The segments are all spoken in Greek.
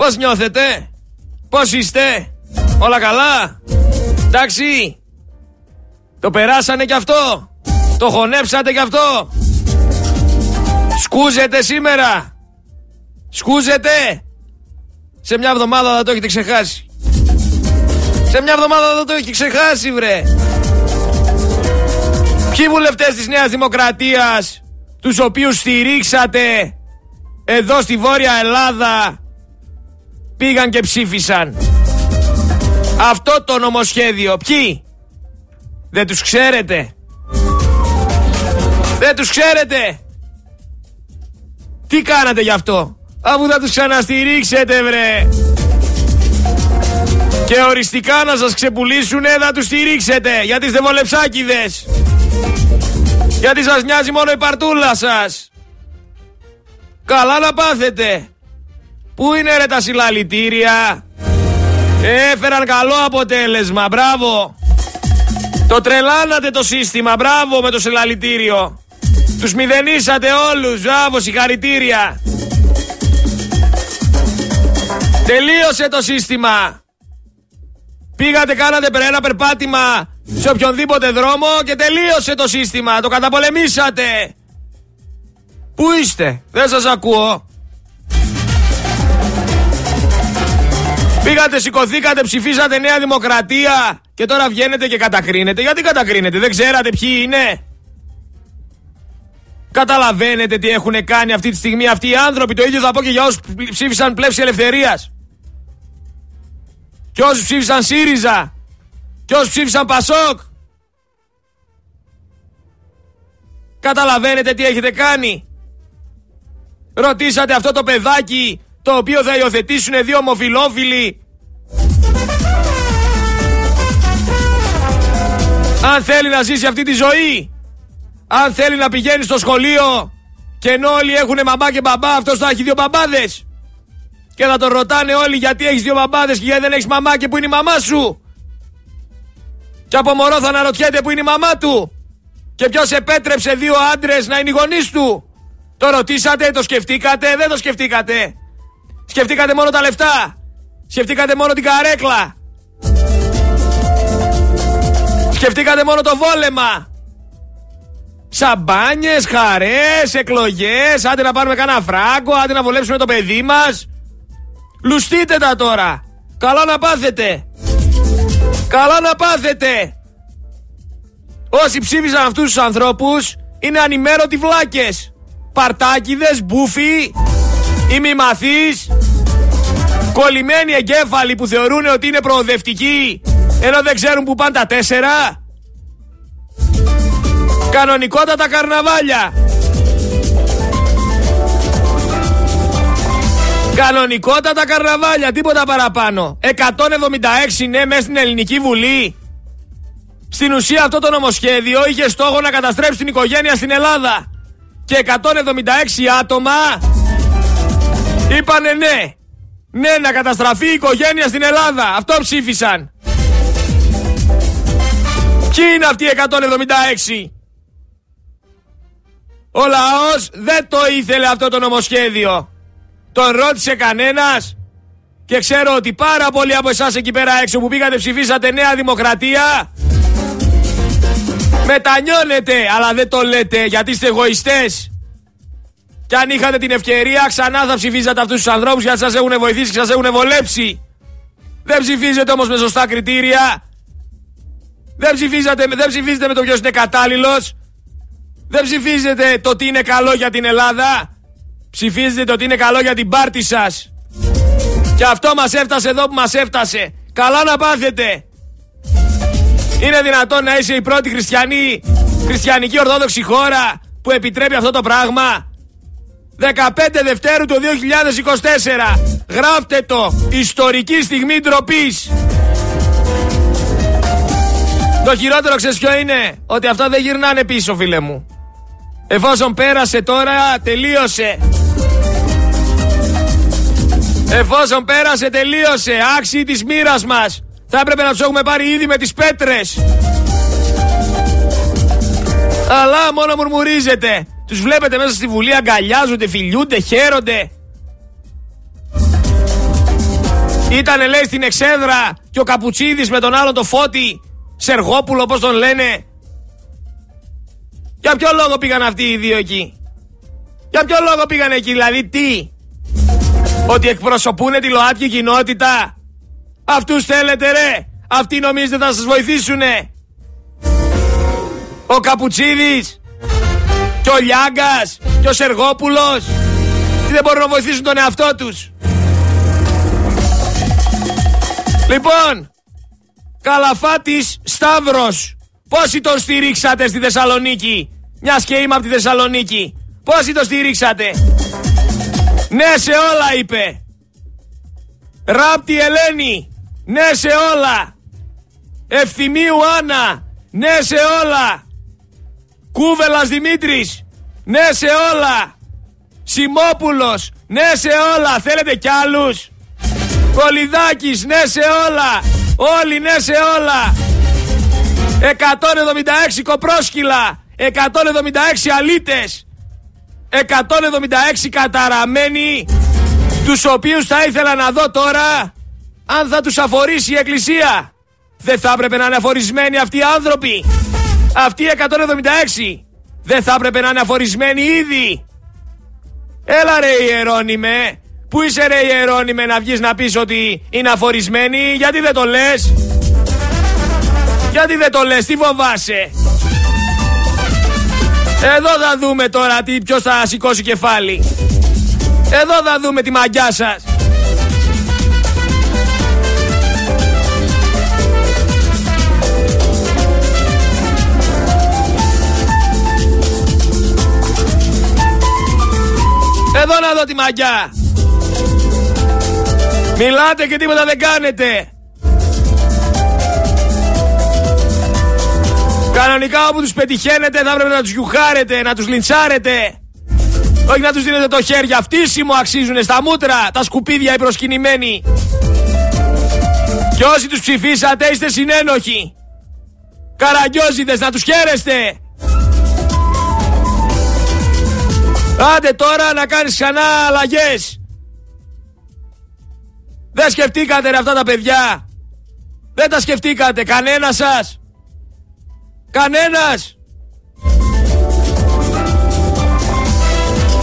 Πώς νιώθετε, πώς είστε, όλα καλά, εντάξει, το περάσανε κι αυτό, το χωνέψατε κι αυτό, σκούζετε σήμερα, σκούζετε, σε μια εβδομάδα θα το έχετε ξεχάσει. Σε μια εβδομάδα θα το έχει ξεχάσει βρε. Ποιοι βουλευτές της Νέας Δημοκρατίας τους οποίους στηρίξατε εδώ στη Βόρεια Ελλάδα πήγαν και ψήφισαν. Αυτό το νομοσχέδιο. Ποιοι; Δεν τους ξέρετε. Δεν τους ξέρετε. Τι κάνατε γι' αυτό; Αφού θα τους ξαναστηρίξετε βρε. Και οριστικά να σας ξεπουλήσουνε θα τους στηρίξετε. Γιατί είστε βολεψάκιδες. Γιατί σας νοιάζει μόνο η παρτούλα σας. Καλά να πάθετε. Πού είναι ρε τα συλλαλητήρια; Έφεραν καλό αποτέλεσμα. Μπράβο. Το τρελάνατε το σύστημα. Μπράβο με το συλλαλητήριο. Τους μηδενίσατε όλους. Μπράβο συγχαρητήρια. Τελείωσε το σύστημα. Πήγατε, κάνατε ένα περπάτημα σε οποιονδήποτε δρόμο και τελείωσε το σύστημα. Το καταπολεμήσατε. Πού είστε, δεν σας ακούω. Πήγατε, σηκωθήκατε, ψηφίσατε Νέα Δημοκρατία και τώρα βγαίνετε και κατακρίνετε. Γιατί κατακρίνετε, δεν ξέρατε ποιοι είναι; Καταλαβαίνετε τι έχουν κάνει αυτή τη στιγμή αυτοί οι άνθρωποι. Το ίδιο θα πω και για όσους ψήφισαν πλεύση ελευθερίας. Και όσους ψήφισαν ΣΥΡΙΖΑ. Και όσους ψήφισαν ΠΑΣΟΚ. Καταλαβαίνετε τι έχετε κάνει. Ρωτήσατε αυτό το παιδάκι το οποίο θα υιοθετήσουν δύο ομοφιλόφιλοι. Αν θέλει να ζήσει αυτή τη ζωή. Αν θέλει να πηγαίνει στο σχολείο και ενώ όλοι έχουν μαμά και μπαμπά, αυτός θα έχει δύο μπαμπάδες. Και θα τον ρωτάνε όλοι γιατί έχεις δύο μπαμπάδες και γιατί δεν έχεις μαμά και που είναι η μαμά σου; Και από μωρό θα αναρωτιέται που είναι η μαμά του; Και ποιος επέτρεψε δύο άντρες να είναι οι γονείς του; Το ρωτήσατε, το σκεφτήκατε, δεν το σκεφτήκατε; Σκεφτήκατε μόνο τα λεφτά. Σκεφτήκατε μόνο την καρέκλα. Σκεφτήκατε μόνο το βόλεμα. Σαμπάνιες, χαρές, εκλογές, άντε να πάρουμε κανένα φράγκο, άντε να βολέψουμε το παιδί μας. Λουστείτε τα τώρα. Καλά να πάθετε. Καλά να πάθετε. Όσοι ψήφισαν αυτούς τους ανθρώπους είναι ανημέρωτοι βλάκες. Παρτάκιδες, μπούφοι, ημιμαθείς, κολλημένοι εγκέφαλοι που θεωρούν ότι είναι προοδευτικοί ενώ δεν ξέρουν που πάνε τα τέσσερα. Κανονικότατα καρναβάλια. Κανονικότατα καρναβάλια, τίποτα παραπάνω. 176 ναι μέσα στην Ελληνική Βουλή. Στην ουσία αυτό το νομοσχέδιο είχε στόχο να καταστρέψει την οικογένεια στην Ελλάδα. Και 176 άτομα είπανε ναι. Ναι, να καταστραφεί η οικογένεια στην Ελλάδα. Αυτό ψήφισαν. Ποιοι είναι αυτοί οι 176. Ο λαός δεν το ήθελε αυτό το νομοσχέδιο. Τον ρώτησε κανένας. Και ξέρω ότι πάρα πολλοί από εσάς εκεί πέρα έξω που πήγατε ψηφίσατε Νέα Δημοκρατία Μετανιώνετε, αλλά δεν το λέτε γιατί είστε εγωιστές. Και αν είχατε την ευκαιρία, ξανά θα ψηφίζατε αυτούς τους ανθρώπους γιατί σας έχουν βοηθήσει και σας έχουν βολέψει. Δεν ψηφίζετε όμως με σωστά κριτήρια. Δεν, ψηφίζετε, δεν ψηφίζετε με το ποιος είναι κατάλληλος. Δεν ψηφίζετε το τι είναι καλό για την Ελλάδα. Ψηφίζετε το τι είναι καλό για την πάρτη σας. Και αυτό μας έφτασε εδώ που μας έφτασε. Καλά να πάθετε. Είναι δυνατόν να είσαι η πρώτη χριστιανή, χριστιανική ορθόδοξη χώρα που επιτρέπει αυτό το πράγμα; 15 Δευτέρου του 2024. Γράφτε το. Ιστορική στιγμή ντροπής. Το χειρότερο ξέρεις ποιο είναι; Ότι αυτά δεν γυρνάνε πίσω φίλε μου. Εφόσον πέρασε τώρα τελείωσε. Εφόσον πέρασε τελείωσε. Άξιοι της μοίρας μας. Θα έπρεπε να τους έχουμε πάρει ήδη με τις πέτρες. Αλλά μόνο μουρμουρίζετε. Τους βλέπετε μέσα στη Βουλή αγκαλιάζονται, φιλιούνται, χαίρονται. Ήτανε λέει στην Εξέδρα και ο Καπουτσίδης με τον άλλο το Φώτη Σεργόπουλο πώς τον λένε. Για ποιο λόγο πήγαν αυτοί οι δύο εκεί; Για ποιο λόγο πήγαν εκεί; Δηλαδή τι; Ότι εκπροσωπούν τη ΛΟΑΤΚΙ κοινότητα; Αυτούς θέλετε ρε! Αυτοί νομίζετε θα σας βοηθήσουνε! Ο Καπουτσίδης Και ο Λιάγκας Και ο Σεργόπουλος Τι δεν μπορούν να βοηθήσουν τον εαυτό τους. Λοιπόν Καλαφάτης Σταύρος Πόσοι τον στηρίξατε στη Θεσσαλονίκη Μιας και είμαι από τη Θεσσαλονίκη Πόσοι τον στηρίξατε. Ναι σε όλα είπε. Ράπτη Ελένη Ναι σε όλα. Ευθυμίου Άννα Ναι σε όλα Κούβελας Δημήτρης. Ναι σε όλα. Σιμόπουλος. Ναι σε όλα. Θέλετε κι άλλους; Κολυδάκης. Ναι σε όλα. Όλοι ναι σε όλα. 176 κοπρόσκυλα. 176 αλίτες 176 καταραμένοι Τους οποίους θα ήθελα να δω τώρα Αν θα τους αφορήσει η εκκλησία. Δεν θα έπρεπε να είναι αφορισμένοι αυτοί οι άνθρωποι Αυτοί οι 176 Δεν θα έπρεπε να είναι αφορισμένοι ήδη. Έλα ρε Ιερώνημε Πού είσαι ρε Ιερώνημε να βγεις να πεις ότι είναι αφορισμένοι Γιατί δεν το λες; Γιατί δεν το λες; Τι φοβάσαι; Εδώ θα δούμε τώρα τι, ποιος θα σηκώσει κεφάλι. Εδώ θα δούμε τη μαγιά σας Εδώ να δω τη μαγιά Μιλάτε και τίποτα δεν κάνετε. Κανονικά όπου τους πετυχαίνετε θα έπρεπε να τους γιουχάρετε, να τους λιντσάρετε. Όχι να τους δίνετε το χέρι. Αυτήσιμο αξίζουν στα μούτρα, τα σκουπίδια οι προσκυνημένοι. Και όσοι τους ψηφίσατε είστε συνένοχοι. Καραγκιόζιδες να τους χαίρεστε. Άντε τώρα να κάνεις ξανά αλλαγές. Δεν σκεφτήκατε ρε αυτά τα παιδιά. Δεν τα σκεφτήκατε. Κανένας σας. Κανένας.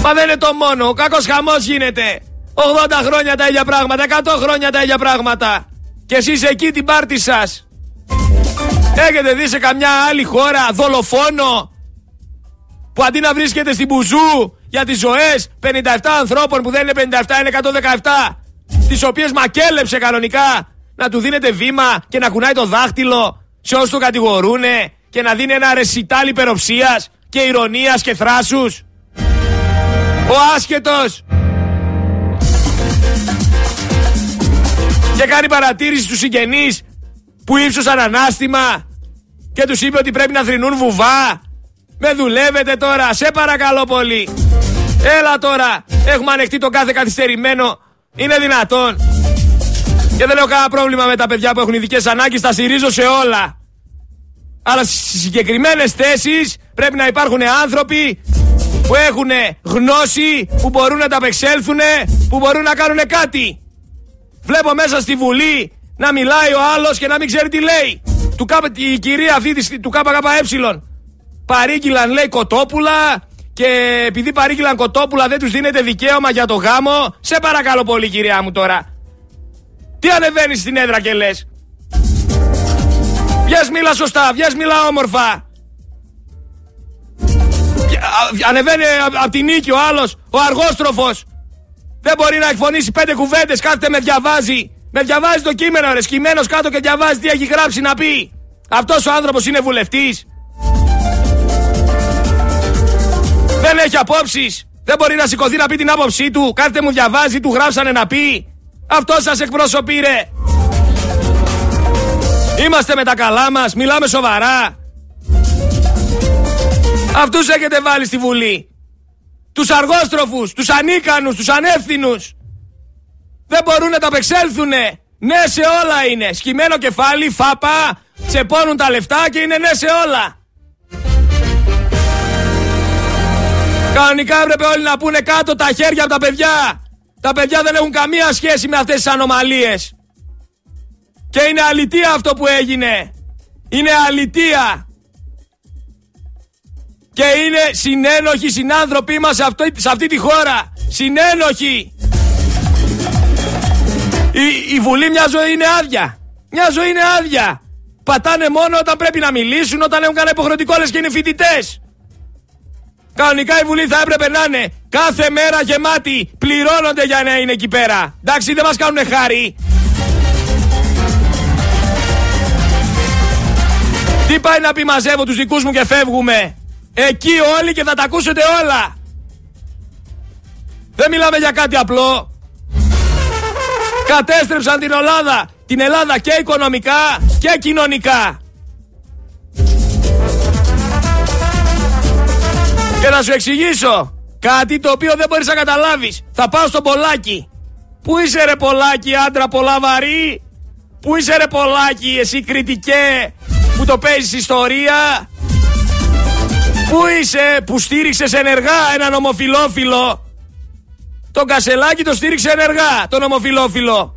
Μα δεν είναι το μόνο. Ο κακός χαμός γίνεται. 80 χρόνια τα ίδια πράγματα. 100 χρόνια τα ίδια πράγματα. Και εσείς εκεί την πάρτι σας. Έχετε δει σε καμιά άλλη χώρα δολοφόνο που αντί να βρίσκεται στην Μπουζού για τις ζωές 57 ανθρώπων που δεν είναι 57 είναι 117 τις οποίες μακέλεψε κανονικά να του δίνετε βήμα και να κουνάει το δάχτυλο σε όσους το κατηγορούνε και να δίνει ένα ρεσιτάλ υπεροψίας και ηρωνίας και θράσους. Ο άσχετος και κάνει παρατήρηση στους συγγενείς που ύψωσαν ανάστημα και τους είπε ότι πρέπει να θρυνούν βουβά. Με δουλεύετε τώρα, σε παρακαλώ πολύ. Έλα τώρα, έχουμε ανεχτεί το κάθε καθυστερημένο είναι δυνατόν. Και δεν έχω κανένα πρόβλημα με τα παιδιά που έχουν ειδικές ανάγκες, τα στηρίζω σε όλα. Αλλά στις συγκεκριμένες θέσεις πρέπει να υπάρχουν άνθρωποι που έχουν γνώση, που μπορούν να τα απεξέλθουν, που μπορούν να κάνουν κάτι. Βλέπω μέσα στη Βουλή να μιλάει ο άλλος και να μην ξέρει τι λέει. Του η κυρία αυτή του ΚΚΕ παρήγγειλαν λέει κοτόπουλα, και επειδή παρήγγειλαν κοτόπουλα δεν τους δίνεται δικαίωμα για το γάμο, σε παρακαλώ πολύ κυρία μου τώρα. Τι ανεβαίνεις στην έδρα και λες; Βγες μίλα σωστά, βγες μίλα όμορφα. Ανεβαίνει από την νίκη ο άλλος, ο αργόστροφος. Δεν μπορεί να εκφωνήσει πέντε κουβέντες, κάθεται με διαβάζει. Με διαβάζει το κείμενο ρε, σκυμμένος κάτω και διαβάζει τι έχει γράψει να πει. Αυτός ο άνθρωπος είναι βουλευτής. Δεν έχει απόψεις. Δεν μπορεί να σηκωθεί να πει την άποψή του. Κάθε μου διαβάζει, του γράψανε να πει. Αυτό σας εκπροσωπεί, ρε. Είμαστε με τα καλά μας, μιλάμε σοβαρά. Αυτούς έχετε βάλει στη Βουλή. Τους αργόστροφους, τους ανίκανους, τους ανεύθυνους. Δεν μπορούν να τα απεξέλθουνε. Ναι σε όλα είναι. Σκυμμένο κεφάλι, φάπα, τσεπώνουν τα λεφτά και είναι ναι σε όλα. Κανονικά έπρεπε όλοι να πούνε κάτω τα χέρια από τα παιδιά. Τα παιδιά δεν έχουν καμία σχέση με αυτές τις ανομαλίες. Και είναι αλητία αυτό που έγινε. Είναι αλητία. Και είναι συνένοχοι συνάνθρωποι μας σε αυτή, σε αυτή τη χώρα. Συνένοχοι. Η, η Βουλή μια ζωή είναι άδεια. Μια ζωή είναι άδεια. Πατάνε μόνο όταν πρέπει να μιλήσουν, όταν έχουν κάνει υποχρεωτικό λες και είναι φοιτητές. Κανονικά η Βουλή θα έπρεπε να είναι κάθε μέρα γεμάτη. Πληρώνονται για να είναι εκεί πέρα. Εντάξει, δεν μας κάνουν χάρη. Τι πάει να πει μαζεύω τους δικούς μου και φεύγουμε. Εκεί όλοι και θα τα ακούσετε όλα. Δεν μιλάμε για κάτι απλό. Κατέστρεψαν την Ελλάδα. Την Ελλάδα και οικονομικά και κοινωνικά. Και να σου εξηγήσω κάτι το οποίο δεν μπορείς να καταλάβεις. Θα πάω στο Πολάκι. Πού είσαι ρε Πολάκι άντρα πολλά βαρύ. Πού είσαι ρε Πολάκι εσύ κριτικέ που το παίζεις ιστορία; Πού είσαι που στήριξες ενεργά έναν ομοφιλόφιλο; Τον Κασελάκι το στήριξε ενεργά τον ομοφιλόφιλο.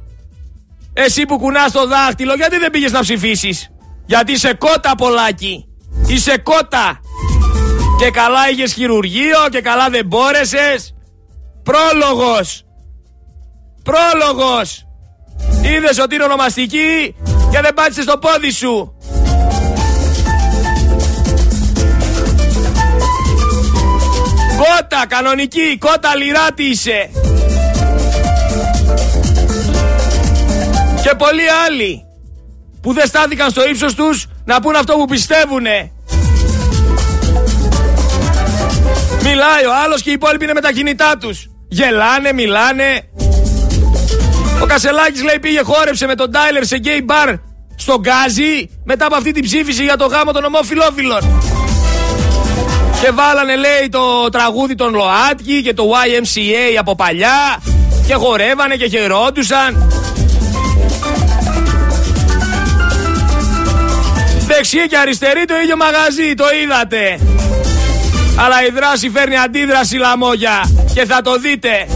Εσύ που κουνάς το δάχτυλο γιατί δεν πήγες να ψηφίσεις; Γιατί είσαι κότα Πολάκι. Είσαι κότα. Και καλά είχες χειρουργείο και καλά δεν μπόρεσες. Πρόλογος. Πρόλογος. Είδες ότι είναι ονομαστική και δεν πάτησες το πόδι σου. Κότα, κανονική, κότα λιράτη είσαι. Και πολλοί άλλοι που δεν στάθηκαν στο ύψος τους να πούν αυτό που πιστεύουνε. Μιλάει ο άλλος και οι υπόλοιποι είναι με τα κινητά τους. Γελάνε, μιλάνε. Ο Κασελάκης λέει πήγε χόρεψε με τον Τάιλερ σε γκέι μπαρ στο Γκάζι μετά από αυτή την ψήφιση για το γάμο των ομοφιλόφιλων. Και βάλανε λέει το τραγούδι των ΛΟΑΤΚΙ και το YMCA από παλιά και χορεύανε και χαιρόντουσαν. Δεξιή και αριστερή το ίδιο μαγαζί, το είδατε. Αλλά η δράση φέρνει αντίδραση λαμόγια και θα το δείτε.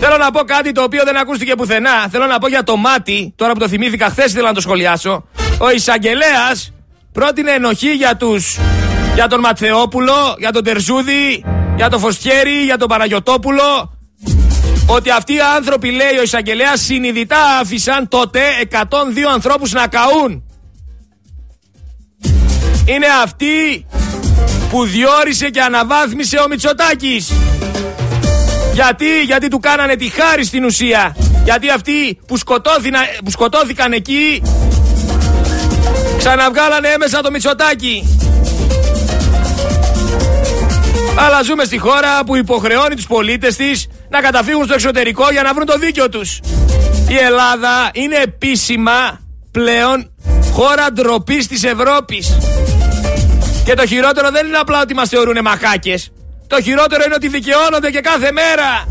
Θέλω να πω κάτι το οποίο δεν ακούστηκε πουθενά. Θέλω να πω για το μάτι, τώρα που το θυμήθηκα χθες ήθελα να το σχολιάσω. Ο εισαγγελέας πρότεινε ενοχή για τους για τον Ματθεόπουλο, για τον Τερζούδη, για τον Φωστιέρη, για τον Παναγιωτόπουλο. Ότι αυτοί οι άνθρωποι, λέει ο εισαγγελέας, συνειδητά άφησαν τότε 102 ανθρώπους να καούν. Είναι αυτοί που διόρισε και αναβάθμισε ο Μητσοτάκης. Γιατί, γιατί του κάνανε τη χάρη στην ουσία. Γιατί αυτοί που, που σκοτώθηκαν εκεί ξαναβγάλανε έμεσα το Μητσοτάκι. Αλλά ζούμε στη χώρα που υποχρεώνει τους πολίτες της να καταφύγουν στο εξωτερικό για να βρουν το δίκιο τους. Η Ελλάδα είναι επίσημα πλέον χώρα ντροπής της Ευρώπης. Και το χειρότερο δεν είναι απλά ότι μας θεωρούν μαχάκες. Το χειρότερο είναι ότι δικαιώνονται και κάθε μέρα.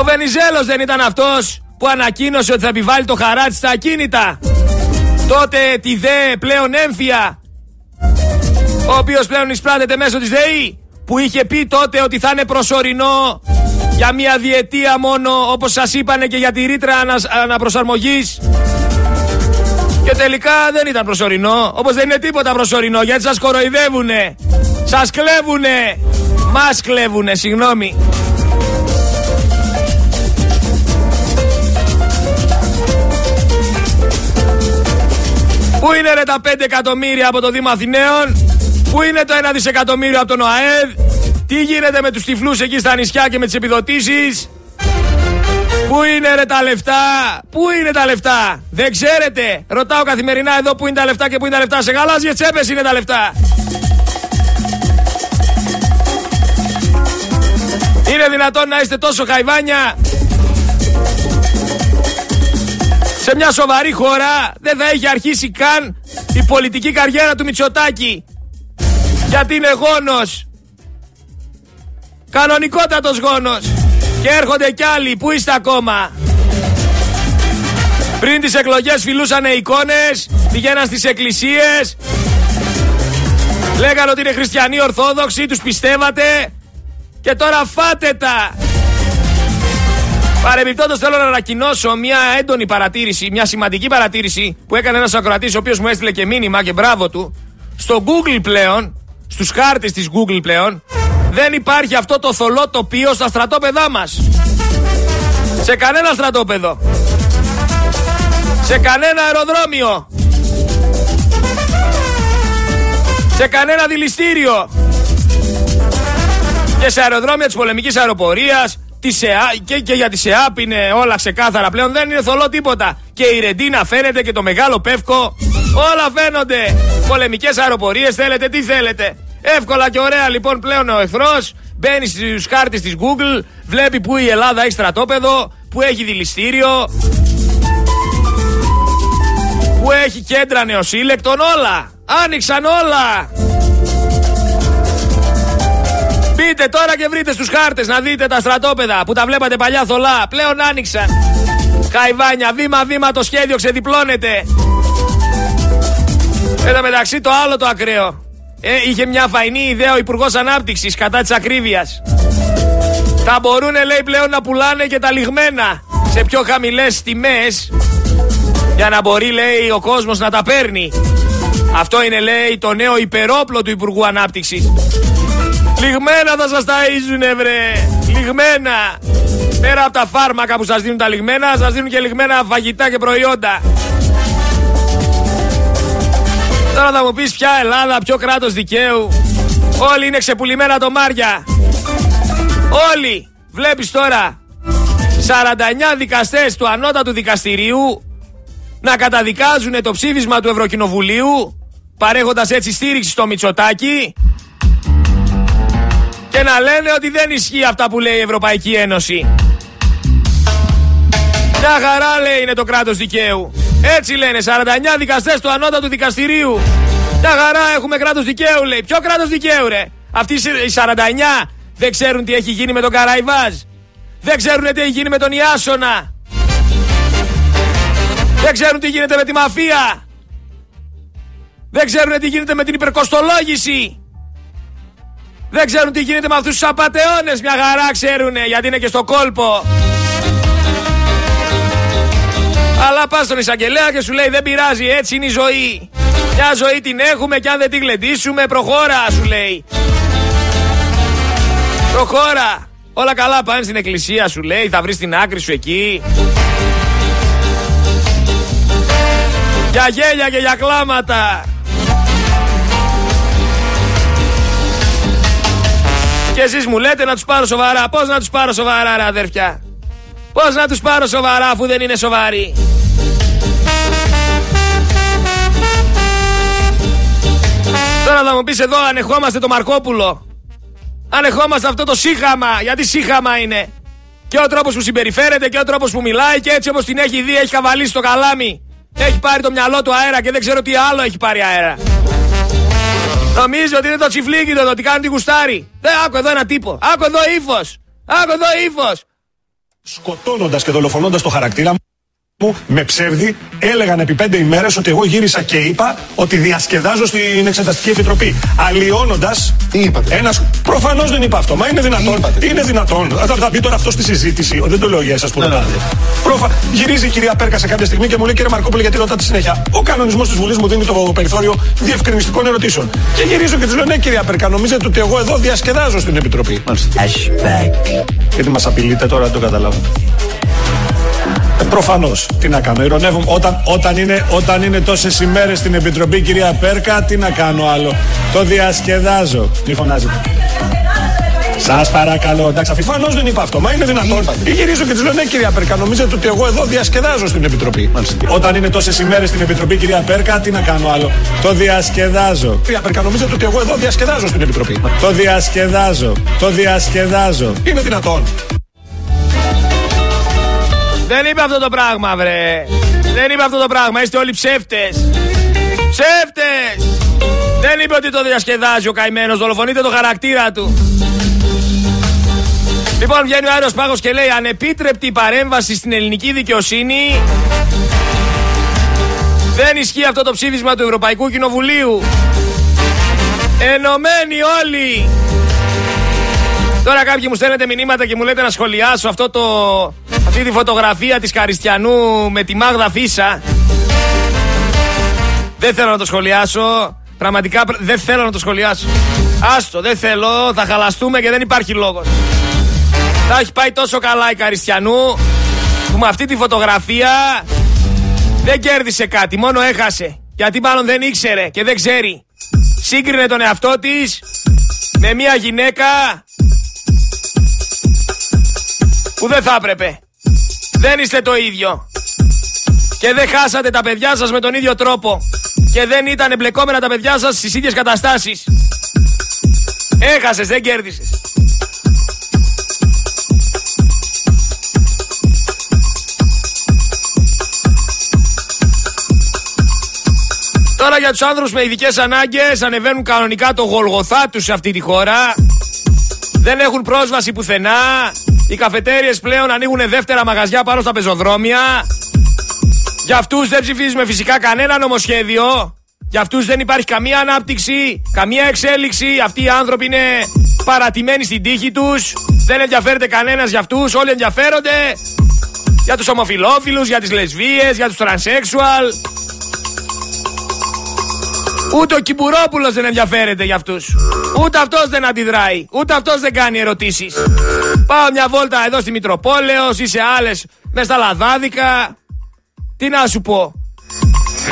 Ο Βενιζέλος δεν ήταν αυτός που ανακοίνωσε ότι θα επιβάλλει το χαράτσι στα ακίνητα. Τότε τη ΔΕ πλέον έμφυα ο οποίος πλέον εισπράτεται μέσω της ΔΕΗ που είχε πει τότε ότι θα είναι προσωρινό για μια διετία μόνο όπως σας είπανε και για τη ρήτρα αναπροσαρμογής και τελικά δεν ήταν προσωρινό όπως δεν είναι τίποτα προσωρινό γιατί σας κοροϊδεύουνε σας κλέβουνε μας κλέβουνε συγγνώμη Πού είναι ρε τα 5 εκατομμύρια από το Δήμο Αθηναίων; Πού είναι το 1 δισεκατομμύριο από τον ΟΑΕΔ. Τι γίνεται με τους τυφλούς εκεί στα νησιά και με τις επιδοτήσεις; Πού είναι ρε τα λεφτά, πού είναι τα λεφτά, δεν ξέρετε; Ρωτάω καθημερινά εδώ πού είναι τα λεφτά και πού είναι τα λεφτά. Σε γαλάζιες τσέπες είναι τα λεφτά. Είναι δυνατόν να είστε τόσο χαϊβάνια; Σε μια σοβαρή χώρα δεν θα έχει αρχίσει καν η πολιτική καριέρα του Μητσοτάκη. Γιατί είναι γόνος. Κανονικότατος γόνος. Και έρχονται κι άλλοι. Πού είστε ακόμα; Πριν τις εκλογές φιλούσαν εικόνες. Πηγαίναν στις εκκλησίες. Λέγανε ότι είναι χριστιανοί ορθόδοξοι. Τους πιστεύατε. Και τώρα φάτε τα. Παρεμπιπτόντως θέλω να ανακοινώσω μια έντονη παρατήρηση, μια σημαντική παρατήρηση που έκανε ένας ακροατής, ο οποίος μου έστειλε και μήνυμα και μπράβο του. Στο Google πλέον, στους χάρτες της Google πλέον, δεν υπάρχει αυτό το θολό τοπίο στα στρατόπεδά μας. Σε κανένα στρατόπεδο. Σε κανένα αεροδρόμιο. Σε κανένα δηληστήριο. Και σε αεροδρόμια της πολεμικής αεροπορίας της και, και για τη ΣΕΑΠ είναι όλα ξεκάθαρα πλέον. Δεν είναι θολό τίποτα. Και η Ρεντίνα φαίνεται και το μεγάλο πεύκο. Όλα φαίνονται. Πολεμικές αεροπορίες θέλετε, τι θέλετε. Εύκολα και ωραία λοιπόν πλέον ο εχθρός μπαίνει στους χάρτες της Google, βλέπει που η Ελλάδα έχει στρατόπεδο, που έχει δηληστήριο, που έχει κέντρα νεοσύλλεκτων, όλα. Άνοιξαν όλα. Μπείτε τώρα και βρείτε στους χάρτες να δείτε τα στρατόπεδα που τα βλέπατε παλιά θολά. Πλέον άνοιξαν. Χαϊβάνια, βήμα-βήμα το σχέδιο ξεδιπλώνεται. Εδώ μεταξύ το άλλο το ακραίο. Ε, είχε μια φαϊνή ιδέα ο Υπουργός Ανάπτυξης κατά της ακρίβειας. Θα μπορούν, λέει, πλέον να πουλάνε και τα λιγμένα σε πιο χαμηλές τιμές για να μπορεί, λέει, ο κόσμος να τα παίρνει. Αυτό είναι, λέει, το νέο υπερόπλο του Υπουργού Ανάπτυξης. Λιγμένα θα σας ταΐζουνε βρε Λιγμένα Πέρα από τα φάρμακα που σας δίνουν τα λιγμένα Σας δίνουν και λιγμένα φαγητά και προϊόντα Τώρα θα μου πεις ποια Ελλάδα, ποιο κράτος δικαίου Όλοι είναι ξεπουλημένα το Μάρια Όλοι Βλέπεις τώρα 49 δικαστές του ανώτατου δικαστηρίου να καταδικάζουν το ψήφισμα του Ευρωκοινοβουλίου παρέχοντας έτσι στήριξη στο Μητσοτάκι και να λένε ότι δεν ισχύει αυτά που λέει η Ευρωπαϊκή Ένωση. Μια χαρά λέει είναι το κράτος δικαίου. Έτσι λένε 49 δικαστές του ανώτατου δικαστηρίου. Μια χαρά έχουμε κράτος δικαίου λέει. Ποιο κράτος δικαίου ρε; Αυτοί οι 49 δεν ξέρουν τι έχει γίνει με τον Καραϊβάζ. Δεν ξέρουν τι έχει γίνει με τον Ιάσονα. Δεν ξέρουν τι γίνεται με τη μαφία. Δεν ξέρουν τι γίνεται με την υπερκοστολόγηση. Δεν ξέρουν τι γίνεται με αυτούς τους απατεώνες. Μια χαρά ξέρουνε γιατί είναι και στο κόλπο. Αλλά πας στον εισαγγελέα και σου λέει δεν πειράζει έτσι είναι η ζωή. Μια ζωή την έχουμε και αν δεν την γλεντήσουμε προχώρα σου λέει. Προχώρα. Όλα καλά πάνε στην εκκλησία σου λέει θα βρεις την άκρη σου εκεί. Για γέλια και για κλάματα. Και εσείς μου λέτε να τους πάρω σοβαρά. Πώς να τους πάρω σοβαρά ρε αδέρφια; Πώς να τους πάρω σοβαρά αφού δεν είναι σοβαροί; Τώρα θα μου πεις εδώ ανεχόμαστε το Μαρκόπουλο. Ανεχόμαστε αυτό το σύγχαμα. Γιατί σύγχαμα είναι. Και ο τρόπος που συμπεριφέρεται και ο τρόπος που μιλάει και έτσι όπως την έχει δει έχει καβαλήσει το καλάμι. Έχει πάρει το μυαλό του αέρα και δεν ξέρω τι άλλο έχει πάρει αέρα. Νομίζει ότι είναι το τσιφλίκι το ότι κάνει τη γουστάρι. Δεν άκου εδώ ένα τύπο. Άκου εδώ ύφος. Άκου εδώ ύφος. Σκοτώνοντας και δολοφονώντας το χαρακτήρα μου με ψεύδι έλεγαν επί πέντε ημέρες ότι εγώ γύρισα και είπα ότι διασκεδάζω στην Εξεταστική Επιτροπή. Αλλοιώνοντας. Τι είπατε; Ένας... Προφανώς δεν είπα αυτό. Μα είναι δυνατόν. Είναι δυνατόν. Θα, θα μπει τώρα αυτό στη συζήτηση. Δεν το λέω για εσάς που ρωτάτε. Προφα... Γυρίζει η κυρία Πέρκα σε κάποια στιγμή και μου λέει κύριε Μαρκόπουλο γιατί ρωτάτε συνέχεια; Ο κανονισμός της Βουλής μου δίνει το περιθώριο διευκρινιστικών ερωτήσεων. Και γυρίζω και τη λέω ναι κυρία Πέρκα, νομίζετε ότι εγώ εδώ διασκεδάζω στην Επιτροπή; Γιατί μας απειλείτε τώρα, το καταλάβω. Ε, Προφανώς. Τι να κάνω. Ηρωνεύομαι. Όταν, όταν είναι, όταν είναι τόσες ημέρες στην Επιτροπή, κυρία Πέρκα, τι να κάνω άλλο. Το διασκεδάζω. Μη φωνάζετε. Σας παρακαλώ, εντάξει, αφιφανώς δεν είπα αυτό. Μα είναι δυνατόν. Ή γυρίζω και της λέω, ναι, κυρία Πέρκα, νομίζετε ότι εγώ εδώ διασκεδάζω στην Επιτροπή. Μάλιστα. Όταν είναι τόσες ημέρες στην Επιτροπή, κυρία Πέρκα, τι να κάνω άλλο. Το διασκεδάζω. Κυρία Πέρκα, νομίζετε ότι εγώ εδώ διασκεδάζω στην Επιτροπή. Το διασκεδάζω. Το διασκεδάζω. Είναι δυνατόν. Δεν είπε αυτό το πράγμα, βρε. Δεν είπε αυτό το πράγμα. Είστε όλοι ψεύτες. Ψεύτες. Δεν είπε ότι το διασκεδάζει ο καημένος. Δολοφονείτε το χαρακτήρα του. Λοιπόν, βγαίνει ο Άριος Πάγος και λέει ανεπίτρεπτη παρέμβαση στην ελληνική δικαιοσύνη. Δεν ισχύει αυτό το ψήφισμα του Ευρωπαϊκού Κοινοβουλίου. Ενωμένοι όλοι. Τώρα κάποιοι μου στέλνετε μηνύματα και μου λέτε να σχολιάσω αυτό το Αυτή τη φωτογραφία της Καριστιανού με τη Μάγδα Φίσα δεν θέλω να το σχολιάσω. Πραγματικά δεν θέλω να το σχολιάσω. Άστο, δεν θέλω, θα χαλαστούμε και δεν υπάρχει λόγος. Θα έχει πάει τόσο καλά η Καριστιανού που με αυτή τη φωτογραφία δεν κέρδισε κάτι, μόνο έχασε. Γιατί μάλλον δεν ήξερε και δεν ξέρει. Σύγκρινε τον εαυτό της με μια γυναίκα που δεν θα έπρεπε. Δεν είστε το ίδιο. Και δεν χάσατε τα παιδιά σας με τον ίδιο τρόπο. Και δεν ήταν εμπλεκόμενα τα παιδιά σας στις ίδιες καταστάσεις. Έχασες, δεν κέρδισες. Τώρα για τους άνδρους με ειδικές ανάγκες ανεβαίνουν κανονικά το γολγοθά τους σε αυτή τη χώρα. Δεν έχουν πρόσβαση πουθενά. Οι καφετέριες πλέον ανοίγουν δεύτερα μαγαζιά πάνω στα πεζοδρόμια. Για αυτούς δεν ψηφίζουμε φυσικά κανένα νομοσχέδιο. Για αυτούς δεν υπάρχει καμία ανάπτυξη, καμία εξέλιξη. Αυτοί οι άνθρωποι είναι παρατημένοι στην τύχη τους. Δεν ενδιαφέρεται κανένας για αυτούς. Όλοι ενδιαφέρονται για τους ομοφιλόφιλους, για τις λεσβίες, για τους τρανσέξουαλ. Ούτε ο Κιμπουρόπουλος δεν ενδιαφέρεται για αυτούς. Ούτε αυτός δεν αντιδράει. Ούτε αυτός δεν κάνει ερωτήσεις. Πάω μια βόλτα εδώ στη Μητροπόλεως ή σε άλλες μες στα Λαδάδικα. Τι να σου πω.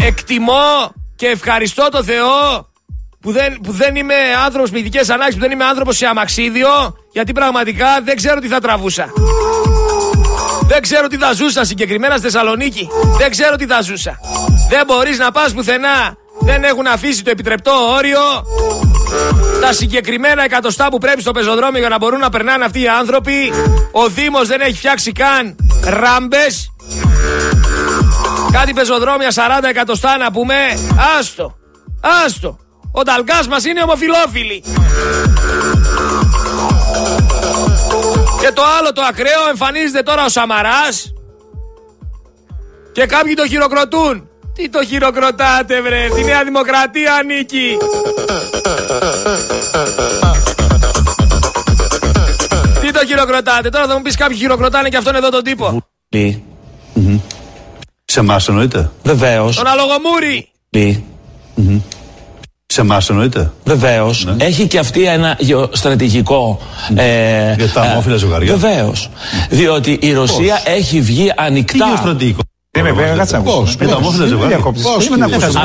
Εκτιμώ και ευχαριστώ το Θεό που δεν, που δεν είμαι άνθρωπος με ειδικές ανάγκες, που δεν είμαι άνθρωπος σε αμαξίδιο, γιατί πραγματικά δεν ξέρω τι θα τραβούσα. Δεν ξέρω τι θα ζούσα συγκεκριμένα στη Θεσσαλονίκη. Δεν ξέρω τι θα ζούσα. Δεν μπορείς να πας πουθενά. Δεν έχουν αφήσει το επιτρεπτό όριο. Τα συγκεκριμένα εκατοστά που πρέπει στο πεζοδρόμιο για να μπορούν να περνάνε αυτοί οι άνθρωποι. Ο Δήμος δεν έχει φτιάξει καν ράμπες. Κάτι πεζοδρόμια 40 εκατοστά να πούμε. Άστο. Άστο. Ο ταλκάς μας είναι ομοφιλόφιλοι. Και το άλλο το ακραίο εμφανίζεται τώρα ο Σαμαράς και κάποιοι το χειροκροτούν. Τι το χειροκροτάτε βρε, τη Νέα Δημοκρατία ανήκει. Τι το χειροκροτάτε, τώρα θα μου πεις κάποιοι χειροκροτάνε και αυτόν εδώ τον τύπο. Σε εμάς εννοείται. Βεβαίως. Τον αλογομούρι. Σε εμάς εννοείται. Βεβαίως. Ναι. Έχει και αυτή ένα γεωστρατηγικό. Ε, Για τα ομόφυλα ζευγάρια. Βεβαίως. Διότι η Ρωσία έχει βγει ανοιχτά. Τι γεωστρατηγικό;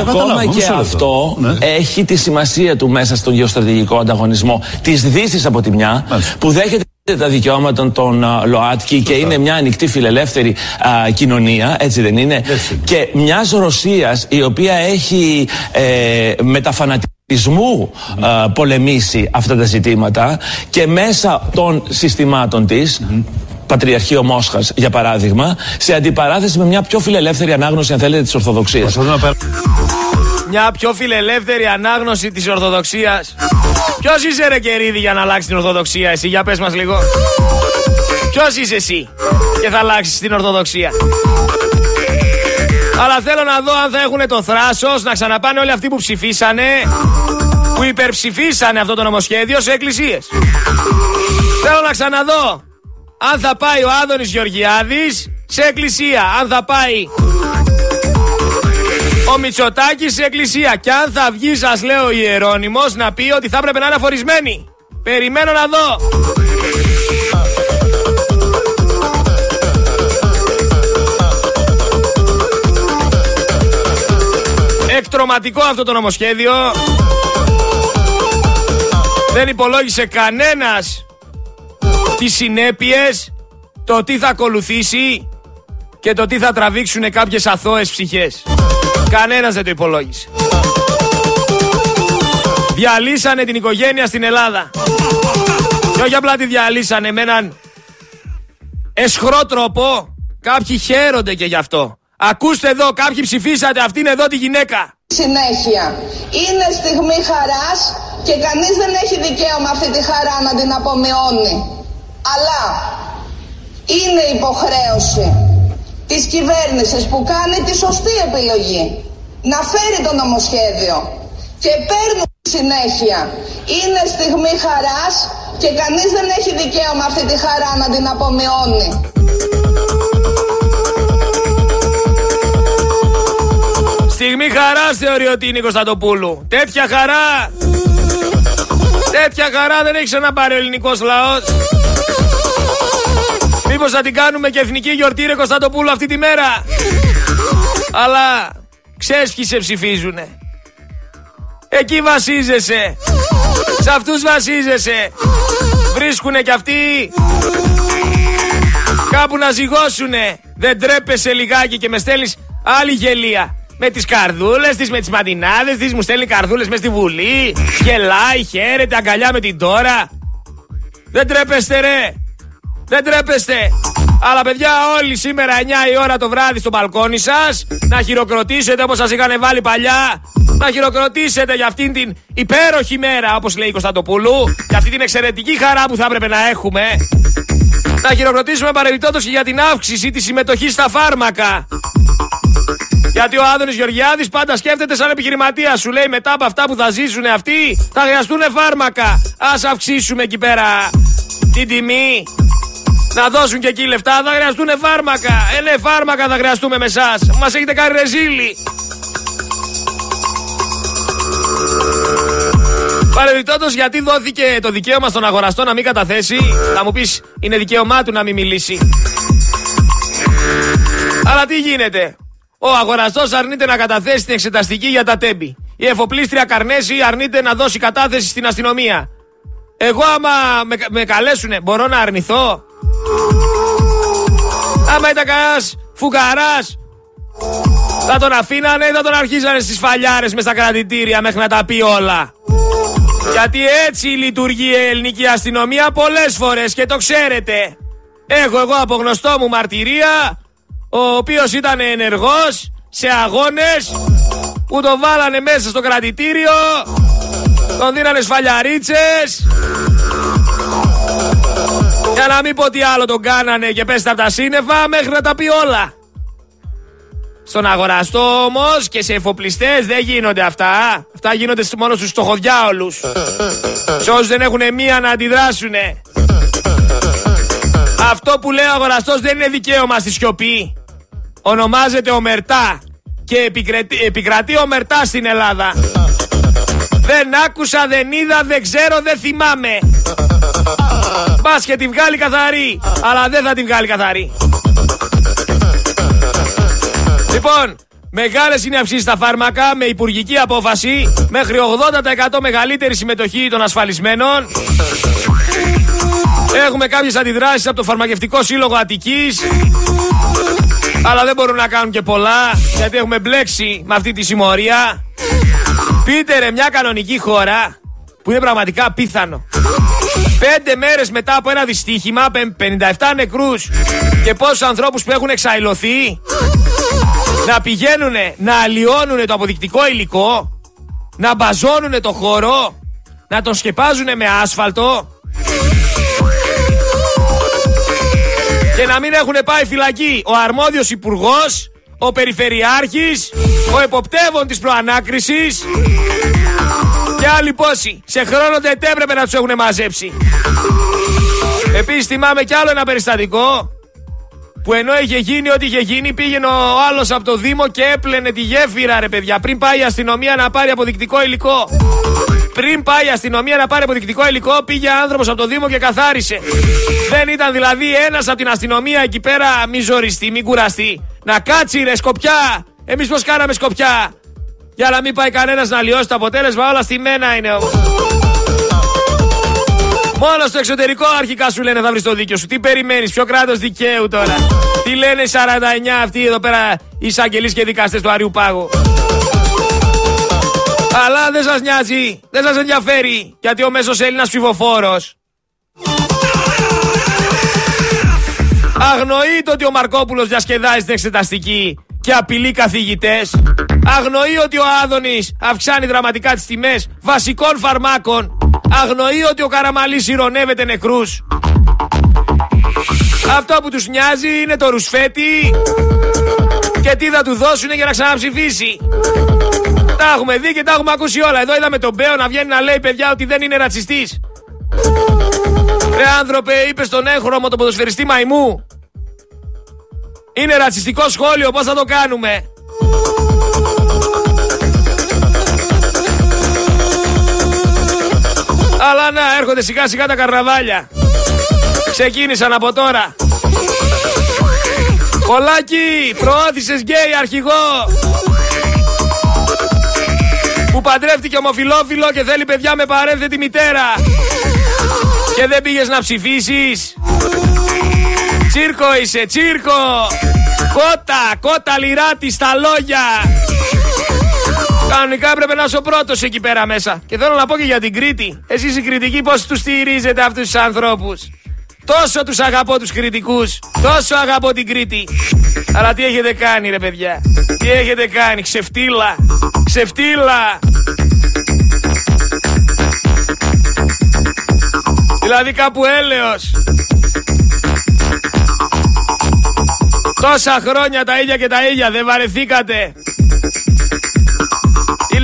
Ακόμα και αυτό έχει τη σημασία του μέσα στον γεωστρατηγικό ανταγωνισμό της Δύσης από τη μια, που δέχεται τα δικαιώματα των ΛΟΑΤΚΙ και είναι μια ανοιχτή φιλελεύθερη κοινωνία, έτσι δεν είναι; Και μιας Ρωσίας η οποία έχει ε, μεταφανατισμού πολεμήσει αυτά τα ζητήματα και μέσα των συστημάτων της Πατριαρχείο Μόσχας, για παράδειγμα, σε αντιπαράθεση με μια πιο φιλελεύθερη ανάγνωση, αν θέλετε, της Ορθοδοξίας. Μια πιο φιλελεύθερη ανάγνωση της Ορθοδοξίας. Ποιος είσαι, ρε Κερίδη, για να αλλάξεις την Ορθοδοξία, εσύ, για πες μας λίγο. Ποιος είσαι εσύ και θα αλλάξεις την Ορθοδοξία; Αλλά θέλω να δω αν θα έχουν το θράσος να ξαναπάνε όλοι αυτοί που ψηφίσανε, που υπερψηφίσανε αυτό το νομοσχέδιο σε εκκλησίες. Θέλω να ξαναδώ αν θα πάει ο Άδωνης Γεωργιάδης σε εκκλησία. Αν θα πάει ο Μητσοτάκης σε εκκλησία. Και αν θα βγει, σας λέω, ο Ιερώνυμος να πει ότι θα έπρεπε να είναι αφορισμένοι. Περιμένω να δω. Εκτροματικό αυτό το νομοσχέδιο. Δεν υπολόγισε κανένας τις συνέπειες, το τι θα ακολουθήσει και το τι θα τραβήξουν κάποιες αθώες ψυχές. Κανένας δεν το υπολόγισε. Διαλύσανε την οικογένεια στην Ελλάδα. Και όχι απλά τη διαλύσανε με έναν εσχρό τρόπο. Κάποιοι χαίρονται και γι' αυτό. Ακούστε εδώ, κάποιοι ψηφίσατε αυτήν εδώ τη γυναίκα. Συνέχεια. Είναι στιγμή χαράς και κανείς δεν έχει δικαίωμα αυτή τη χαρά να την απομειώνει. Αλλά είναι υποχρέωση της κυβέρνησης που κάνει τη σωστή επιλογή να φέρει το νομοσχέδιο και παίρνουν συνέχεια. Είναι στιγμή χαράς και κανείς δεν έχει δικαίωμα αυτή τη χαρά να την απομειώνει. Στιγμή χαράς θεωρεί ότι είναι Κωνσταντοπούλου. Τέτοια χαρά! Τέτοια χαρά δεν έχει ξαναπάρει ο ελληνικός λαός. Μήπως θα την κάνουμε και εθνική γιορτή ρε Κωνσταντοπούλου αυτή τη μέρα; Αλλά ξέρεις ποιοι σε ψηφίζουνε. Εκεί βασίζεσαι. Σε αυτούς βασίζεσαι. Βρίσκουνε κι αυτοί κάπου να ζυγώσουνε. Δεν τρέπεσαι λιγάκι και με στέλνεις άλλη γελία. Με τις καρδούλες της, με τις μαντινάδες της, μου στέλνει καρδούλες μες στη βουλή. Γελάει, χαίρεται, αγκαλιά με την τώρα. Δεν τρέπεστε ρε. Δεν τρέπεστε. Αλλά παιδιά όλοι σήμερα 9 η ώρα το βράδυ στο μπαλκόνι σας να χειροκροτήσετε όπως σας είχαν βάλει παλιά. Να χειροκροτήσετε για αυτήν την υπέροχη μέρα όπως λέει η Κωνσταντοπούλου. Για αυτή την εξαιρετική χαρά που θα έπρεπε να έχουμε. Να χειροκροτήσουμε παρεμπιπτόντως και για την αύξηση της συμμετοχής στα φάρμακα. Γιατί ο Άδωνης Γεωργιάδης πάντα σκέφτεται σαν επιχειρηματία. Σου λέει μετά από αυτά που θα ζήσουν αυτοί θα χρειαστούν φάρμακα. Α αυξήσουμε εκεί πέρα την τιμή. Να δώσουν και εκεί λεφτά, θα χρειαστούν φάρμακα. Ε, ναι, φάρμακα θα χρειαστούμε με εσάς. Μας έχετε κάνει ρεζίλι. Παρεμπιπτόντως, γιατί δόθηκε το δικαίωμα στον αγοραστό να μην καταθέσει, θα μου πεις είναι δικαίωμά του να μην μιλήσει. Αλλά τι γίνεται; Ο αγοραστός αρνείται να καταθέσει την εξεταστική για τα τέμπη. Η εφοπλίστρια Καρνέση αρνείται να δώσει κατάθεση στην αστυνομία. Εγώ άμα με, με καλέσουνε μπορώ να αρνηθώ; Άμα ήταν κανένας φουκαρά, θα τον αφήνανε ή θα τον αρχίζανε στις φαλιάρες μες στα κρατητήρια μέχρι να τα πει όλα. Γιατί έτσι λειτουργεί η ελληνική αστυνομία πολλές φορές και το ξέρετε. Έχω εγώ από γνωστό μου μαρτυρία, ο οποίος ήταν ενεργός σε αγώνες που το βάλανε μέσα στο κρατητήριο, τον δίνανε σφαλιαρίτσες για να μην πω τι άλλο τον κάνανε και πέστε από τα σύννεφα μέχρι να τα πει όλα. Στον αγοραστό όμως και σε εφοπλιστές δεν γίνονται αυτά. Αυτά γίνονται μόνο στους στοχοδιάολους. Σε όσους δεν έχουν μία να αντιδράσουνε. Αυτό που λέει ο αγοραστός δεν είναι δικαίωμα στη σιωπή. Ονομάζεται ομερτά. Και επικρατεί, επικρατεί ομερτά στην Ελλάδα. Δεν άκουσα, δεν είδα, δεν ξέρω, δεν θυμάμαι. Μπας και τη βγάλει καθαρή. Αλλά δεν θα τη βγάλει καθαρή. Λοιπόν, Μεγάλες είναι αυξήσει στα φάρμακα με υπουργική απόφαση μέχρι 80% μεγαλύτερη συμμετοχή των ασφαλισμένων. Έχουμε κάποιες αντιδράσεις από το Φαρμακευτικό Σύλλογο Αττικής αλλά δεν μπορούν να κάνουν και πολλά γιατί έχουμε μπλέξει με αυτή τη συμμορία. Πείτε ρε μια κανονική χώρα που είναι πραγματικά πίθανο. Πέντε μέρες μετά από ένα δυστύχημα, 57 νεκρούς και πόσους ανθρώπους που έχουν εξαϊλωθεί, να πηγαίνουν να αλλοιώνουν το αποδεικτικό υλικό, να μπαζώνουν το χώρο, να τον σκεπάζουν με άσφαλτο και να μην έχουν πάει φυλακή ο αρμόδιος υπουργός, ο περιφερειάρχης, ο εποπτεύων της προανάκρισης και άλλοι πόσοι σε χρόνο δεν έπρεπε να τους έχουν μαζέψει. Επίσης θυμάμαι κι άλλο ένα περιστατικό που ενώ είχε γίνει ό,τι είχε γίνει, πήγαινε ο άλλος από το Δήμο και έπλαινε τη γέφυρα, ρε παιδιά. Πριν πάει η αστυνομία να πάρει αποδεικτικό υλικό. Πριν πάει η αστυνομία να πάρει αποδεικτικό υλικό, πήγε άνθρωπος από το Δήμο και καθάρισε. Δεν ήταν δηλαδή ένας από την αστυνομία εκεί πέρα μη ζοριστεί, μη κουραστεί. Να κάτσει ρε σκοπιά. Εμείς πώς κάναμε σκοπιά; Για να μην πάει κανένας να λιώσει το αποτέλεσμα, όλα στη μένα είναι όμω. Μόνος στο εξωτερικό αρχικά σου λένε θα βρεις το δίκιο σου. Τι περιμένεις, ποιο κράτος δικαίου τώρα; Τι λένε 49 αυτοί εδώ πέρα οι εισαγγελείς και δικαστές του Αριού Πάγου; Αλλά δεν σας νοιάζει, δεν σας ενδιαφέρει γιατί ο μέσος Έλληνας ψηφοφόρος αγνοείται ότι ο Μαρκόπουλος διασκεδάζει την εξεταστική και απειλεί καθηγητές. Αγνοεί ότι ο Άδωνης αυξάνει δραματικά τις τιμές βασικών φαρμάκων. Αγνοεί ότι ο Καραμαλής ηρωνεύεται νεκρούς. Αυτό που τους νοιάζει είναι το ρουσφέτι και τι θα του δώσουν για να ξαναψηφίσει. Τα έχουμε δει και τα έχουμε ακούσει όλα. Εδώ είδαμε τον Μπέο να βγαίνει να λέει παιδιά ότι δεν είναι ρατσιστής. Ρε άνθρωπε, είπες στον έγχρωμο τον ποδοσφαιριστή Μαϊμού είναι ρατσιστικό σχόλιο, πώς θα το κάνουμε; Αλλά να, έρχονται σιγά σιγά τα καρναβάλια. Ξεκίνησαν από τώρα. Κολάκι, προώθησες γκέι αρχηγό. Που παντρεύτηκε ομοφιλόφιλο και θέλει παιδιά με παρένθετη μητέρα. Και δεν πήγες να ψηφίσεις. Τσίρκο είσαι, τσίρκο. Κότα, κότα λιράτη στα λόγια. Κανονικά έπρεπε να είσαι ο πρώτος εκεί πέρα μέσα. Και θέλω να πω και για την Κρήτη. Εσείς οι κριτικοί πώς τους στηρίζετε αυτούς τους ανθρώπους; Τόσο τους αγαπώ τους κριτικούς. Τόσο αγαπώ την Κρήτη. Αλλά τι έχετε κάνει ρε παιδιά; Τι έχετε κάνει. Ξεφτύλα; Ξεφτύλα. Δηλαδή κάπου έλεος. Τόσα χρόνια τα ίδια και τα ίδια δεν βαρεθήκατε.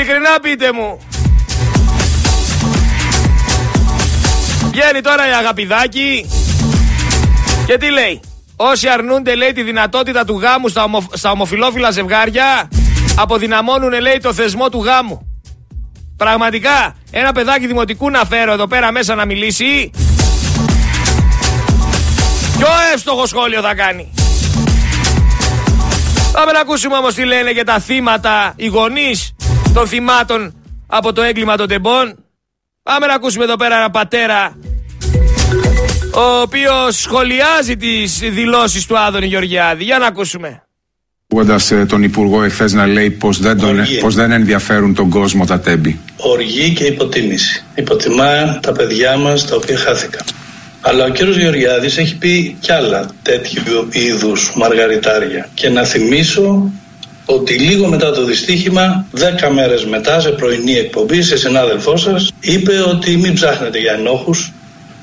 Ειλικρινά πείτε μου. Βγαίνει τώρα η Αγαπηδάκη και τι λέει. Όσοι αρνούνται λέει τη δυνατότητα του γάμου στα, ομο, στα ομοφιλόφιλα ζευγάρια αποδυναμώνουν λέει το θεσμό του γάμου. Πραγματικά ένα παιδάκι δημοτικού να φέρω εδώ πέρα μέσα να μιλήσει Πιο εύστοχο σχόλιο θα κάνει. Πάμε να ακούσουμε όμως τι λένε για τα θύματα, οι γονείς των θυμάτων από το έγκλημα των τεμπών. Πάμε να ακούσουμε εδώ πέρα ένα πατέρα ο οποίος σχολιάζει τις δηλώσεις του Άδωνη Γεωργιάδη. Για να ακούσουμε. Ακούγοντας τον Υπουργό εχθές να λέει πως δεν, πως δεν ενδιαφέρουν τον κόσμο τα τέμπη. Οργή και υποτίμηση. Υποτιμά τα παιδιά μας τα οποία χάθηκαν. Αλλά ο κύριος Γεωργιάδης έχει πει κι άλλα τέτοιου είδους μαργαριτάρια. Και να θυμίσω ότι λίγο μετά το δυστύχημα, δέκα μέρες μετά, σε πρωινή εκπομπή, σε συνάδελφό σας, είπε ότι μην ψάχνετε για ενόχους,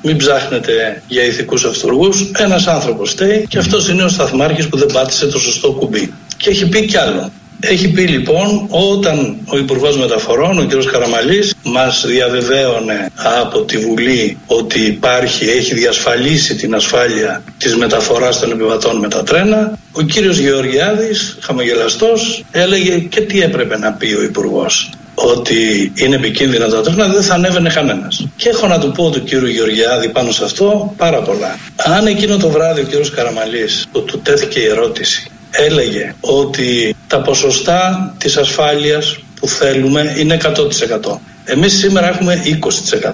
μην ψάχνετε για ηθικούς αυτούργους, ένας άνθρωπος στέει και αυτός είναι ο σταθμάρχης που δεν πάτησε το σωστό κουμπί. Και έχει πει κι άλλο. Έχει πει λοιπόν όταν ο Υπουργός Μεταφορών, ο κ. Καραμαλής, μας διαβεβαίωνε από τη Βουλή ότι υπάρχει, έχει διασφαλίσει την ασφάλεια της μεταφοράς των επιβατών με τα τρένα, ο κύριος Γεωργιάδης, χαμογελαστός, έλεγε και τι έπρεπε να πει ο Υπουργός ότι είναι επικίνδυνα τα τρένα, δεν θα ανέβαινε κανένας. Και έχω να του πω του κύριου Γεωργιάδη πάνω σε αυτό πάρα πολλά. Αν εκείνο το βράδυ ο κύριος Καραμαλής που του τέθηκε η ερώτηση έλεγε ότι τα ποσοστά της ασφάλειας που θέλουμε είναι 100%. Εμείς σήμερα έχουμε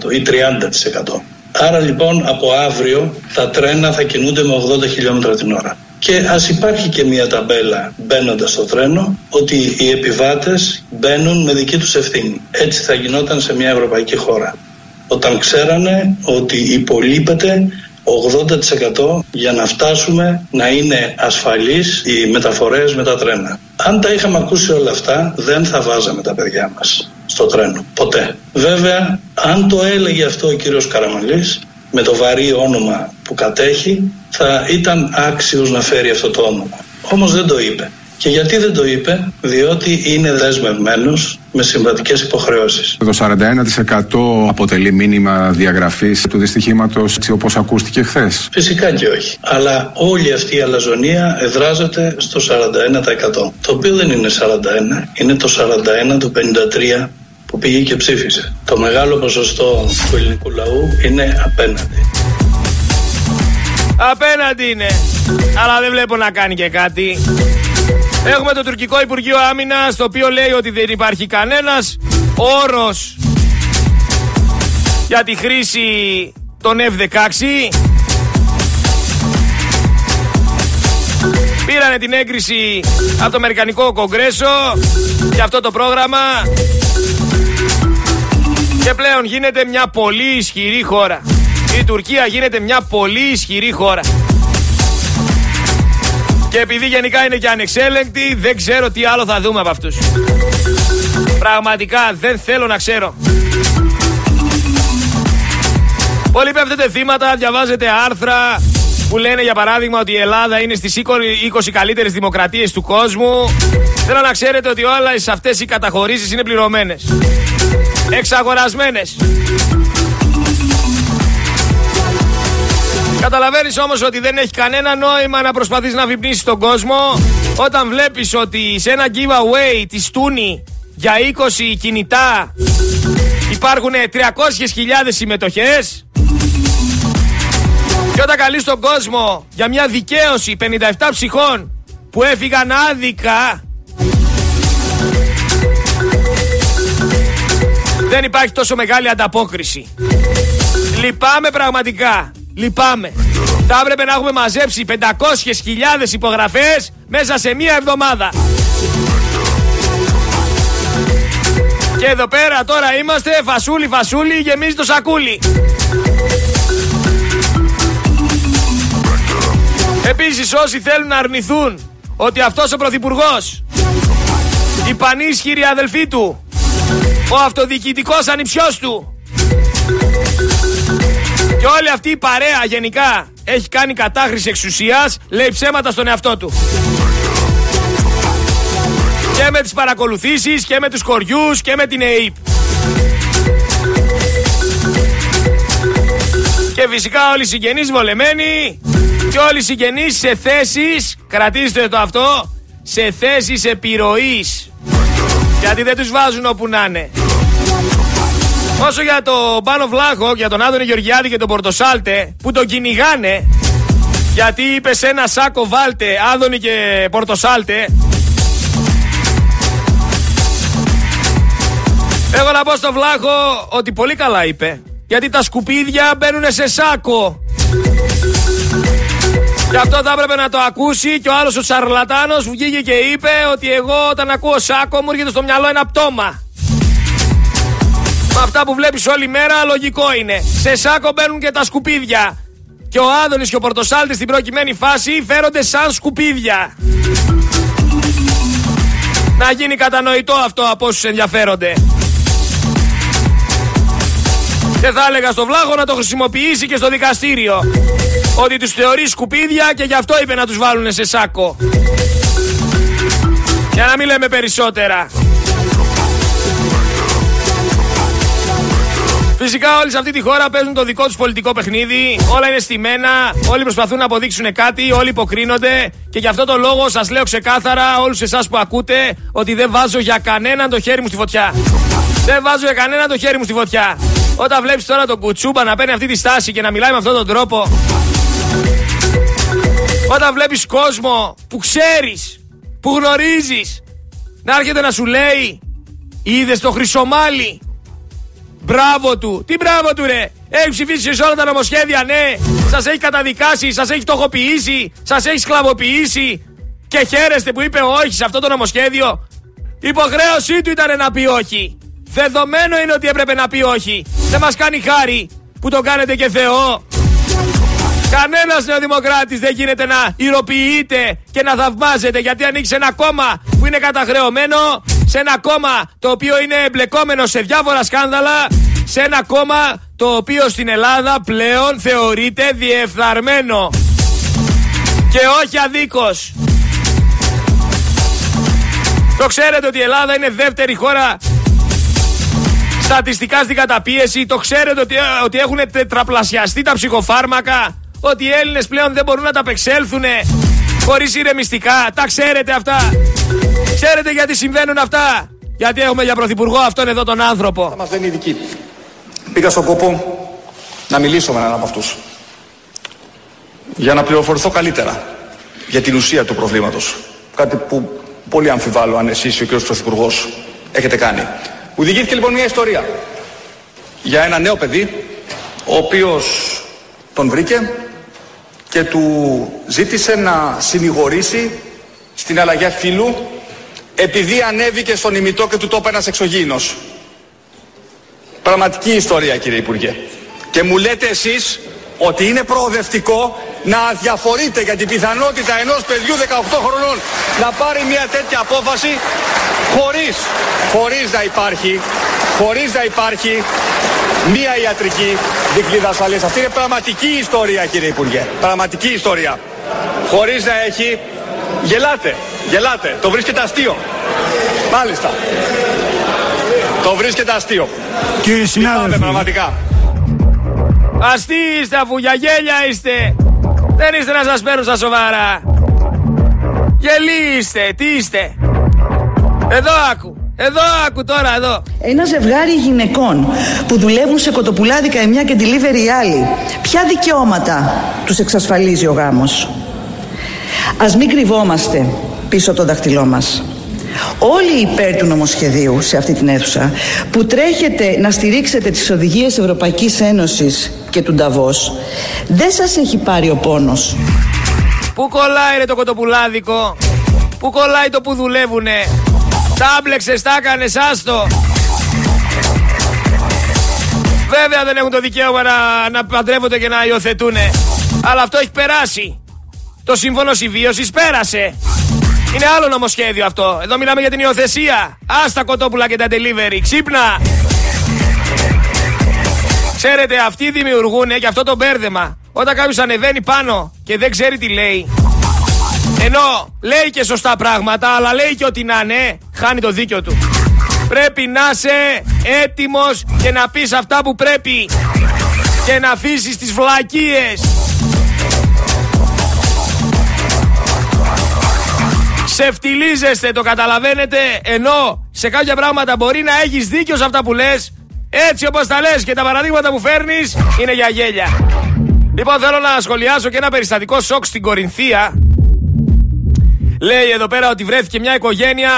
20% ή 30%. Άρα λοιπόν από αύριο τα τρένα θα κινούνται με 80 χιλιόμετρα την ώρα. Και ας υπάρχει και μια ταμπέλα μπαίνοντας στο τρένο ότι οι επιβάτες μπαίνουν με δική τους ευθύνη. Έτσι θα γινόταν σε μια ευρωπαϊκή χώρα. Όταν ξέρανε ότι υπολείπεται 80% για να φτάσουμε να είναι ασφαλείς οι μεταφορές με τα τρένα. Αν τα είχαμε ακούσει όλα αυτά δεν θα βάζαμε τα παιδιά μας στο τρένο. Ποτέ. Βέβαια αν το έλεγε αυτό ο κύριος Καραμαλής με το βαρύ όνομα που κατέχει θα ήταν άξιος να φέρει αυτό το όνομα. Όμως δεν το είπε. Και γιατί δεν το είπε, διότι είναι δεσμευμένος με συμβατικές υποχρεώσεις. Το 41% αποτελεί μήνυμα διαγραφής του δυστυχήματος έτσι όπως ακούστηκε χθες. Φυσικά και όχι. Αλλά όλη αυτή η αλαζονία εδράζεται στο 41%. Το οποίο δεν είναι 41, είναι το 41 του 53 που πήγε και ψήφισε. Το μεγάλο ποσοστό του ελληνικού λαού είναι απέναντι. Απέναντι είναι. Αλλά δεν βλέπω να κάνει και κάτι. Έχουμε το τουρκικό Υπουργείο Άμυνας, το οποίο λέει ότι δεν υπάρχει κανένας όρος για τη χρήση των F-16. Πήρανε την έγκριση από το Αμερικανικό Κογκρέσο για αυτό το πρόγραμμα και πλέον γίνεται μια πολύ ισχυρή χώρα. Η Τουρκία γίνεται μια πολύ ισχυρή χώρα. Και επειδή γενικά είναι και ανεξέλεγκτοι, δεν ξέρω τι άλλο θα δούμε από αυτούς. Πραγματικά δεν θέλω να ξέρω. Πολλοί πέφτετε θύματα, διαβάζετε άρθρα που λένε για παράδειγμα ότι η Ελλάδα είναι στις 20 καλύτερες δημοκρατίες του κόσμου. Θέλω να ξέρετε ότι όλες αυτές οι καταχωρήσεις είναι πληρωμένες. Εξαγορασμένες. Καταλαβαίνεις όμως ότι δεν έχει κανένα νόημα να προσπαθείς να βιπνήσεις τον κόσμο όταν βλέπεις ότι σε ένα giveaway της Τούνη για 20 κινητά Υπάρχουν 300.000 συμμετοχές. Και όταν καλείς τον κόσμο για μια δικαίωση 57 ψυχών που έφυγαν άδικα δεν υπάρχει τόσο μεγάλη ανταπόκριση. Λυπάμαι πραγματικά. Λυπάμαι. Θα έπρεπε να έχουμε μαζέψει 500.000 υπογραφές μέσα σε μία εβδομάδα. Και εδώ πέρα τώρα είμαστε φασούλι φασούλι γεμίζει το σακούλι. Επίσης όσοι θέλουν να αρνηθούν ότι αυτός ο Πρωθυπουργός η πανίσχυρη αδελφή του ο αυτοδιοικητικός ανιψιός του και όλη αυτή η παρέα γενικά έχει κάνει κατάχρηση εξουσίας λέει ψέματα στον εαυτό του. Και με τις παρακολουθήσεις και με τους χωριούς και με την ΕΕΠ και φυσικά όλοι οι συγγενείς βολεμένοι και όλοι οι συγγενείς σε θέσεις κρατήστε το αυτό σε θέσεις επιρροής. Γιατί δεν τους βάζουν όπου να είναι Όσο για τον Πάνο Βλάχο, για τον Άδωνη Γεωργιάδη και τον Πορτοσάλτε που τον κυνηγάνε γιατί είπε σε ένα σάκο βάλτε Άδωνη και Πορτοσάλτε. Εγώ να πω στο Βλάχο ότι πολύ καλά είπε γιατί τα σκουπίδια μπαίνουν σε σάκο. Γι' αυτό θα έπρεπε να το ακούσει και ο άλλος ο Σαρλατάνος βγήκε και είπε ότι εγώ όταν ακούω σάκο μου έρχεται στο μυαλό ένα πτώμα με αυτά που βλέπεις όλη μέρα λογικό είναι. Σε σάκο μπαίνουν και τα σκουπίδια. Και ο Άδωνης και ο Πορτοσάλτης στην προκειμένη φάση φέρονται σαν σκουπίδια. Να γίνει κατανοητό αυτό από όσους ενδιαφέρονται. Και θα έλεγα στο Βλάχο να το χρησιμοποιήσει και στο δικαστήριο. Ότι τους θεωρεί σκουπίδια και γι' αυτό είπε να τους βάλουν σε σάκο. Για να μην λέμε περισσότερα. Φυσικά όλοι σε αυτή τη χώρα παίζουν το δικό τους πολιτικό παιχνίδι. Όλα είναι στημένα. Όλοι προσπαθούν να αποδείξουν κάτι. Όλοι υποκρίνονται. Και γι' αυτό το λόγο σας λέω ξεκάθαρα, όλους εσάς που ακούτε, ότι δεν βάζω για κανέναν το χέρι μου στη φωτιά. Δεν βάζω για κανέναν το χέρι μου στη φωτιά. Όταν βλέπεις τώρα τον κουτσούμπα να παίρνει αυτή τη στάση και να μιλάει με αυτόν τον τρόπο. Όταν βλέπεις κόσμο που ξέρεις, που γνωρίζεις, να έρχεται να σου λέει, είδες το χρυσομάλι Μπράβο του. Τι μπράβο του, ρε. Έχει ψηφίσει σε όλα τα νομοσχέδια, ναι. Σας έχει καταδικάσει, σας έχει τοχοποιήσει, σας έχει σκλαβοποιήσει. Και χαίρεστε που είπε όχι σε αυτό το νομοσχέδιο. Υποχρέωσή του ήταν να πει όχι. Δεδομένο είναι ότι έπρεπε να πει όχι. Δεν μας κάνει χάρη που το κάνετε και Θεό. Κανένας νεοδημοκράτης δεν γίνεται να ηρωποιείται και να θαυμάζεται γιατί ανοίξει ένα κόμμα που είναι καταχρεωμένο, σε ένα κόμμα το οποίο είναι εμπλεκόμενο σε διάφορα σκάνδαλα, σε ένα κόμμα το οποίο στην Ελλάδα πλέον θεωρείται διεφθαρμένο και όχι αδίκως. Το ξέρετε ότι η Ελλάδα είναι δεύτερη χώρα στατιστικά στην καταπίεση. Το ξέρετε ότι, ότι έχουν τετραπλασιαστεί τα ψυχοφάρμακα ότι οι Έλληνες πλέον δεν μπορούν να τα απεξέλθουν χωρίς ηρεμιστικά. Τα ξέρετε αυτά. Ξέρετε γιατί συμβαίνουν αυτά; Γιατί έχουμε για πρωθυπουργό αυτόν εδώ τον άνθρωπο. Θα μας δεν είναι ειδική. Πήγα στον κόπο να μιλήσω με έναν από αυτούς. Για να πληροφορηθώ καλύτερα για την ουσία του προβλήματος. Κάτι που πολύ αμφιβάλλω αν εσείς και ο κ. Πρωθυπουργός έχετε κάνει. Μου διηγήθηκε λοιπόν μια ιστορία για ένα νέο παιδί ο οποίος τον βρήκε και του ζήτησε να συνηγορήσει στην αλλαγή φίλου επειδή ανέβηκε στον ημιτό και του τόπου ένας εξωγήινος. Πραγματική ιστορία κύριε Υπουργέ. Και μου λέτε εσείς ότι είναι προοδευτικό να αδιαφορείτε για την πιθανότητα ενός παιδιού 18 χρονών να πάρει μια τέτοια απόφαση χωρίς, χωρίς να υπάρχει, χωρίς να υπάρχει μία ιατρική δικλίδα ασφαλείας. Αυτή είναι πραγματική ιστορία κύριε Υπουργέ. Πραγματική ιστορία. Χωρίς να έχει... Γελάτε, γελάτε. Το βρίσκεται αστείο. Μάλιστα. Το βρίσκεται αστείο. Κύριε συνάδελφε. πραγματικά. Αστεί είστε αφού για γέλια είστε. Δεν είστε να σας παίρνουν στα σοβαρά. Γελί είστε, τι είστε. Εδώ άκου. Εδώ, άκου τώρα, εδώ. Ένα ζευγάρι γυναικών που δουλεύουν σε κοτοπουλάδικα η μια και delivery η άλλη. Ποια δικαιώματα τους εξασφαλίζει ο γάμος; Ας μην κρυβόμαστε πίσω από το δάχτυλό μας. Όλοι υπέρ του νομοσχεδίου σε αυτή την αίθουσα που τρέχετε να στηρίξετε τις οδηγίες Ευρωπαϊκής Ένωσης και του Νταβός δεν σας έχει πάρει ο πόνος. Πού κολλάει ρε το κοτοπουλάδικο; Πού κολλάει το που δουλεύουνε; Τα άμπλεξες, τα έκανες, άστο Βέβαια δεν έχουν το δικαίωμα να, να παντρεύονται και να υιοθετούν. Αλλά αυτό έχει περάσει Το σύμφωνο συμβίωσης πέρασε είναι άλλο νομοσχέδιο αυτό. Εδώ μιλάμε για την υιοθεσία. Άστα κοτόπουλα και τα delivery. Ξύπνα. Ξέρετε, αυτοί δημιουργούν και αυτό το μπέρδεμα. Όταν κάποιος ανεβαίνει πάνω και δεν ξέρει τι λέει. Ενώ λέει και σωστά πράγματα, αλλά λέει και ότι να ναι, χάνει το δίκιο του. Πρέπει να είσαι έτοιμος και να πεις αυτά που πρέπει. Και να αφήσεις τις βλακίες. Ξεφτιλίζεστε, το καταλαβαίνετε, ενώ σε κάποια πράγματα μπορεί να έχεις δίκιο σε αυτά που λες, έτσι όπως τα λες και τα παραδείγματα που φέρνεις είναι για γέλια. Λοιπόν, θέλω να σχολιάσω και ένα περιστατικό σοκ στην Κορινθία. Λέει εδώ πέρα ότι βρέθηκε μια οικογένεια.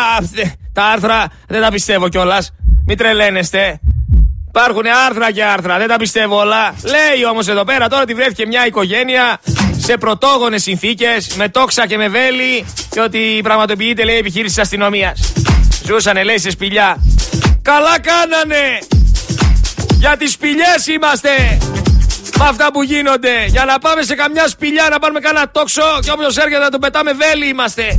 Τα άρθρα δεν τα πιστεύω κιόλας. Μην τρελαίνεστε. Υπάρχουν άρθρα και άρθρα, δεν τα πιστεύω όλα. Λέει όμως εδώ πέρα τώρα ότι βρέθηκε μια οικογένεια σε πρωτόγονες συνθήκες, με τόξα και με βέλη, και ότι πραγματοποιείται λέει επιχείρηση αστυνομίας. Ζούσανε λέει σε σπηλιά. Καλά κάνανε! Για τις σπηλιές είμαστε! Με αυτά που γίνονται. Για να πάμε σε καμιά σπηλιά να πάρουμε κανένα τόξο και όποιος έρχεται να τον πετάμε βέλη είμαστε.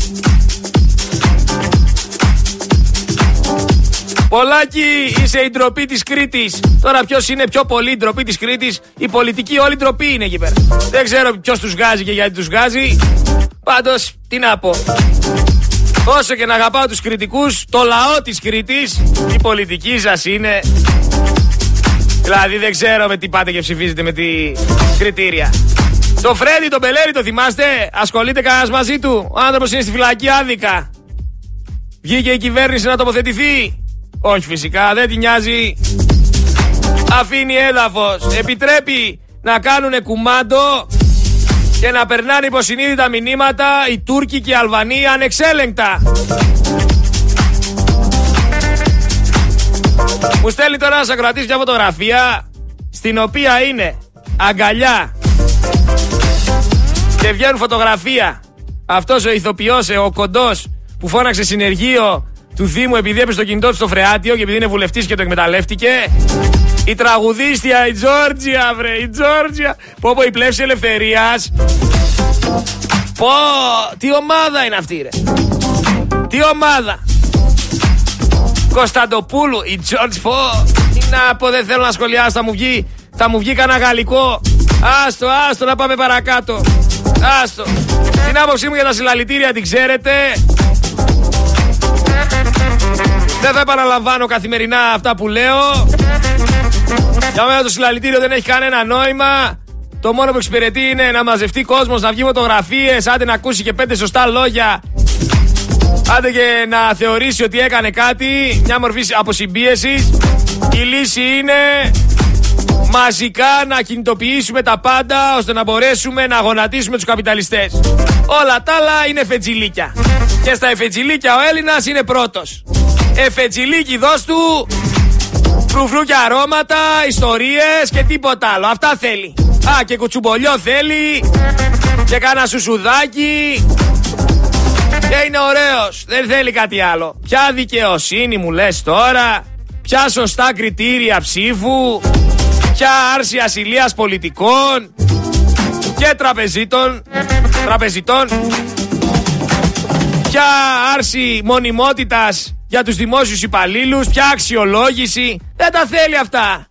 Πολάκι, είσαι η ντροπή της Κρήτης. Τώρα ποιος είναι πιο πολύ η ντροπή της Κρήτης; Η πολιτική όλη ντροπή είναι εκεί πέρα. Δεν ξέρω ποιος τους βγάζει και γιατί τους βγάζει. Πάντως, τι να πω. Όσο και να αγαπάω τους κριτικού, το λαό της Κρήτης, η πολιτική σας είναι. Δηλαδή δεν ξέρω με τι πάτε και ψηφίζετε με τι κριτήρια. Το Φρέντι, τον Μπελέρι, το θυμάστε; Ασχολείται κανένας μαζί του; Ο άνθρωπος είναι στη φυλακή άδικα. Βγήκε η κυβέρνηση να τοποθετηθεί. Όχι φυσικά, δεν τη νοιάζει. Αφήνει έδαφος. Επιτρέπει να κάνουν κουμάντο και να περνάνε υποσυνείδητα μηνύματα οι Τούρκοι και οι Αλβανοί ανεξέλεγκτα. Μου στέλνει τώρα ένας ακροατής μια φωτογραφία στην οποία είναι αγκαλιά και βγαίνουν φωτογραφία αυτός ο ηθοποιός, ο κοντός που φώναξε συνεργείο του Δήμου επειδή έπεσε το κινητό του στο φρεάτιο και επειδή είναι βουλευτής και το εκμεταλλεύτηκε. Η τραγουδίστρια, η Τζόρτζια, βρε, η Τζόρτζια. Πω πω η πλεύση ελευθερίας. Πω, τι ομάδα είναι αυτή, ρε. Τι ομάδα. Κωνσταντοπούλου, η Τζόρτζ, πω. Τι να πω, δεν θέλω να σχολιάσω, θα μου βγει, θα μου βγει κανένα γαλλικό. Άστο, άστο, να πάμε παρακάτω. Άστο. Την άποψή μου για τα συλλαλητήρια την ξέρετε. Δεν θα επαναλαμβάνω καθημερινά αυτά που λέω. Για μένα το συλλαλητήριο δεν έχει κανένα νόημα. Το μόνο που εξυπηρετεί είναι να μαζευτεί κόσμος, να βγει φωτογραφίες, άντε να ακούσει και πέντε σωστά λόγια. Άντε και να θεωρήσει ότι έκανε κάτι, μια μορφή αποσυμπίεσης. Η λύση είναι μαζικά να κινητοποιήσουμε τα πάντα ώστε να μπορέσουμε να γονατίσουμε τους καπιταλιστές. Όλα τα άλλα είναι φετζιλίκια. Και στα εφετζιλίκια ο Έλληνας είναι πρώτος. Εφετζιλίκι δώσ' του φρουφρού και αρώματα, ιστορίες και τίποτα άλλο. Αυτά θέλει. Α, και κουτσουμπολιό θέλει. Και κάνα σουσουδάκι. Και είναι ωραίος. Δεν θέλει κάτι άλλο. Ποια δικαιοσύνη μου λες τώρα. Ποια σωστά κριτήρια ψήφου. Ποια άρση ασυλίας πολιτικών. Και τραπεζίτων. Τραπεζιτών. Ποια άρση μονιμότητας για τους δημόσιους υπαλλήλους, ποια αξιολόγηση. Δεν τα θέλει αυτά.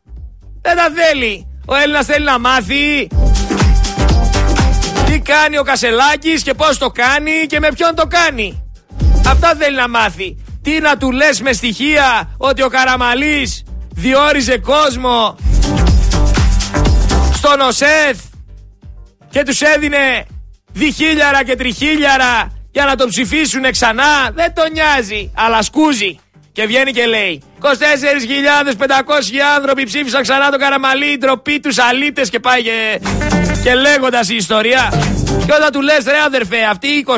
Δεν τα θέλει. Ο Έλληνας θέλει να μάθει τι κάνει ο Κασελάκης και πώς το κάνει και με ποιον το κάνει. Αυτά θέλει να μάθει. Τι να του λες με στοιχεία ότι ο Καραμαλής διόριζε κόσμο στον ΟΣΕΘ και τους έδινε διχίλιαρα και τριχίλιαρα για να τον ψηφίσουν ξανά δεν τον νοιάζει, αλλά σκούζει. Και βγαίνει και λέει 24.500 άνθρωποι ψήφισαν ξανά τον Καραμαλή, ντροπή τους αλήτες και πάει και, και λέγοντας η ιστορία. Και όταν του λες, ρε αδερφέ, αυτοί οι 24.500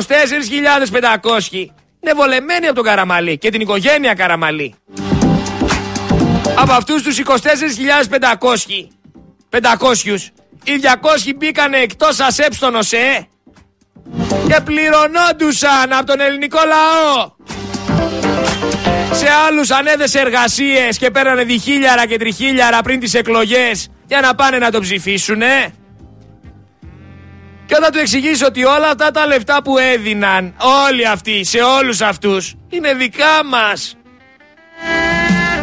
είναι βολεμένοι από τον Καραμαλή και την οικογένεια Καραμαλή. Από αυτούς τους 24.500 500 οι 200 μπήκανε εκτός ΑΣΕΠ στον ΟΣΕ και πληρωνόντουσαν από τον ελληνικό λαό. Σε άλλους ανέδεσε εργασίες και παίρνανε διχίλιαρα και τριχίλιαρα πριν τις εκλογές για να πάνε να το ψηφίσουνε. Και όταν του εξηγήσω ότι όλα αυτά τα λεφτά που έδιναν όλοι αυτοί σε όλους αυτούς είναι δικά μας.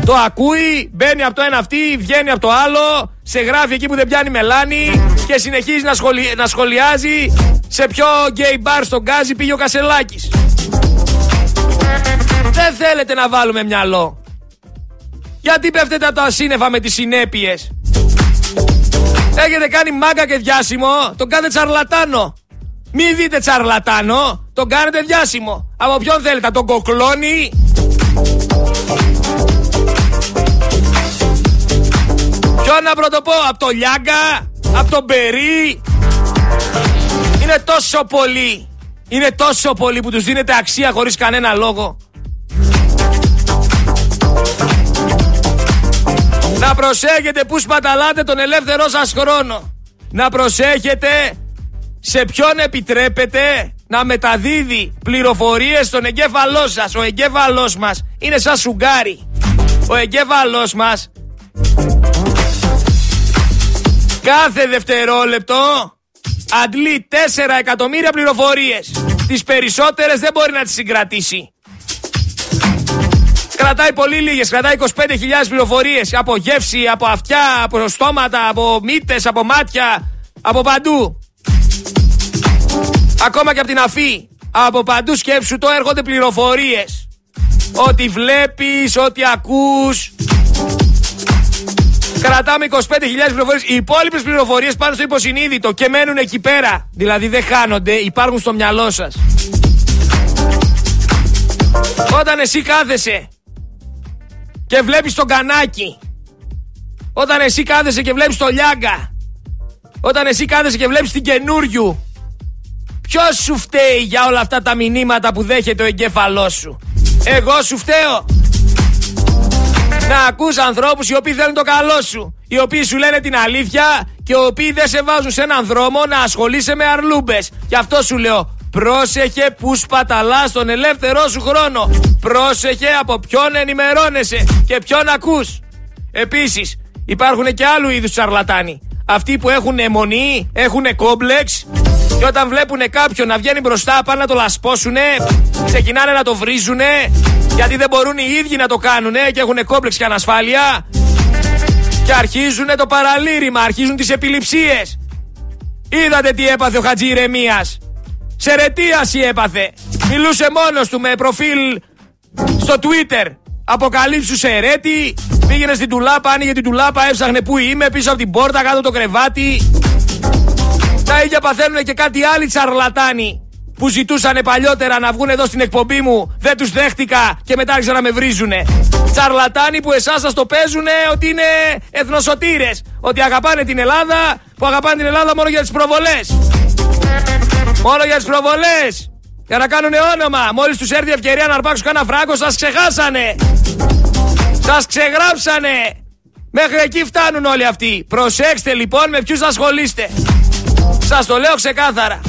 Το ακούει, μπαίνει από το ένα αυτή, βγαίνει από το άλλο, σε γράφει εκεί που δεν πιάνει μελάνη και συνεχίζει να, να σχολιάζει σε ποιο γκέι μπαρ στον Γκάζι πήγε ο Κασελάκης. Δεν θέλετε να βάλουμε μυαλό. Γιατί πέφτετε από τα σύννεφα με τις συνέπειες; Έχετε κάνει μάγκα και διάσημο, τον κάνετε τσαρλατάνο. Μη δείτε τσαρλατάνο, τον κάνετε διάσημο. Από ποιον θέλετε, τον κοκλώνει. Ποιον να πρωτοπώ, από το Λιάγκα, από τον Περί. Είναι τόσο πολύ. Είναι τόσο πολύ που τους δίνετε αξία χωρίς κανένα λόγο. Να προσέχετε που σπαταλάτε τον ελεύθερό σας χρόνο. Να προσέχετε σε ποιον επιτρέπετε να μεταδίδει πληροφορίες στον εγκέφαλό σας. Ο εγκέφαλός μας είναι σαν σουγκάρι. Ο εγκέφαλός μας κάθε δευτερόλεπτο αντλεί 4 εκατομμύρια πληροφορίες. Τις περισσότερες δεν μπορεί να τις συγκρατήσει. Κρατάει πολύ λίγες, κρατάει 25.000 πληροφορίες από γεύση, από αυτιά, από στόματα, από μύτες, από μάτια, από παντού. Ακόμα και από την αφή. Από παντού σκέψου το έρχονται πληροφορίες. Ό,τι βλέπεις, ό,τι ακούς. Κρατάμε 25.000 πληροφορίες. Οι υπόλοιπες πληροφορίες πάνε στο υποσυνείδητο και μένουν εκεί πέρα. Δηλαδή δεν χάνονται, υπάρχουν στο μυαλό σας. Όταν εσύ κάθεσαι και βλέπεις τον κανάκι. Όταν εσύ κάθεσαι και βλέπεις τον Λιάγκα. Όταν εσύ κάθεσαι και βλέπεις την καινούριου. Ποιος σου φταίει για όλα αυτά τα μηνύματα που δέχεται ο εγκέφαλός σου; Εγώ σου φταίω. Να ακούς ανθρώπους οι οποίοι θέλουν το καλό σου. Οι οποίοι σου λένε την αλήθεια και οι οποίοι δεν σε βάζουν σε έναν δρόμο να ασχολείσαι με αρλούμπες. Γι' αυτό σου λέω Πρόσεχε που σπαταλάς τον ελεύθερό σου χρόνο. Πρόσεχε από ποιον ενημερώνεσαι και ποιον ακούς. Επίσης υπάρχουν και άλλου είδους σαρλατάνοι. Αυτοί που έχουν αιμονή, έχουν κόμπλεξ και όταν βλέπουν κάποιον να βγαίνει μπροστά πάνε να το λασπώσουνε, ξεκινάνε να το βρίζουνε γιατί δεν μπορούν οι ίδιοι να το κάνουνε και έχουν κόμπλεξ και ανασφάλεια και αρχίζουν το παραλήρημα, αρχίζουν τις επιληψίες. Είδατε τι έπαθε ο Χατζή Ηρεμίας. Σερετίαση έπαθε. Μιλούσε μόνος του με προφίλ στο Twitter. Αποκαλύψου σε αιρέτη. Πήγαινε στην τουλάπα, άνοιγε την τουλάπα, έψαχνε που είμαι, πίσω από την πόρτα, κάτω το κρεβάτι. Τα ίδια παθαίνουν και κάτι άλλοι τσαρλατάνοι που ζητούσαν παλιότερα να βγουν εδώ στην εκπομπή μου. Δεν τους δέχτηκα και μετά άρχισαν να με βρίζουνε. Τσαρλατάνοι που εσάς σας το παίζουνε ότι είναι εθνοσωτήρες. Ότι αγαπάνε την Ελλάδα, που αγαπάνε την Ελλάδα μόνο για τις προβολές. Μόνο για τις προβολές. Για να κάνουν όνομα. Μόλις τους έρθει η ευκαιρία να αρπάξουν κανένα φράγκο, σας ξεχάσανε. Σας ξεγράψανε. Μέχρι εκεί φτάνουν όλοι αυτοί. Προσέξτε λοιπόν με ποιους ασχολείστε. Σας το λέω ξεκάθαρα.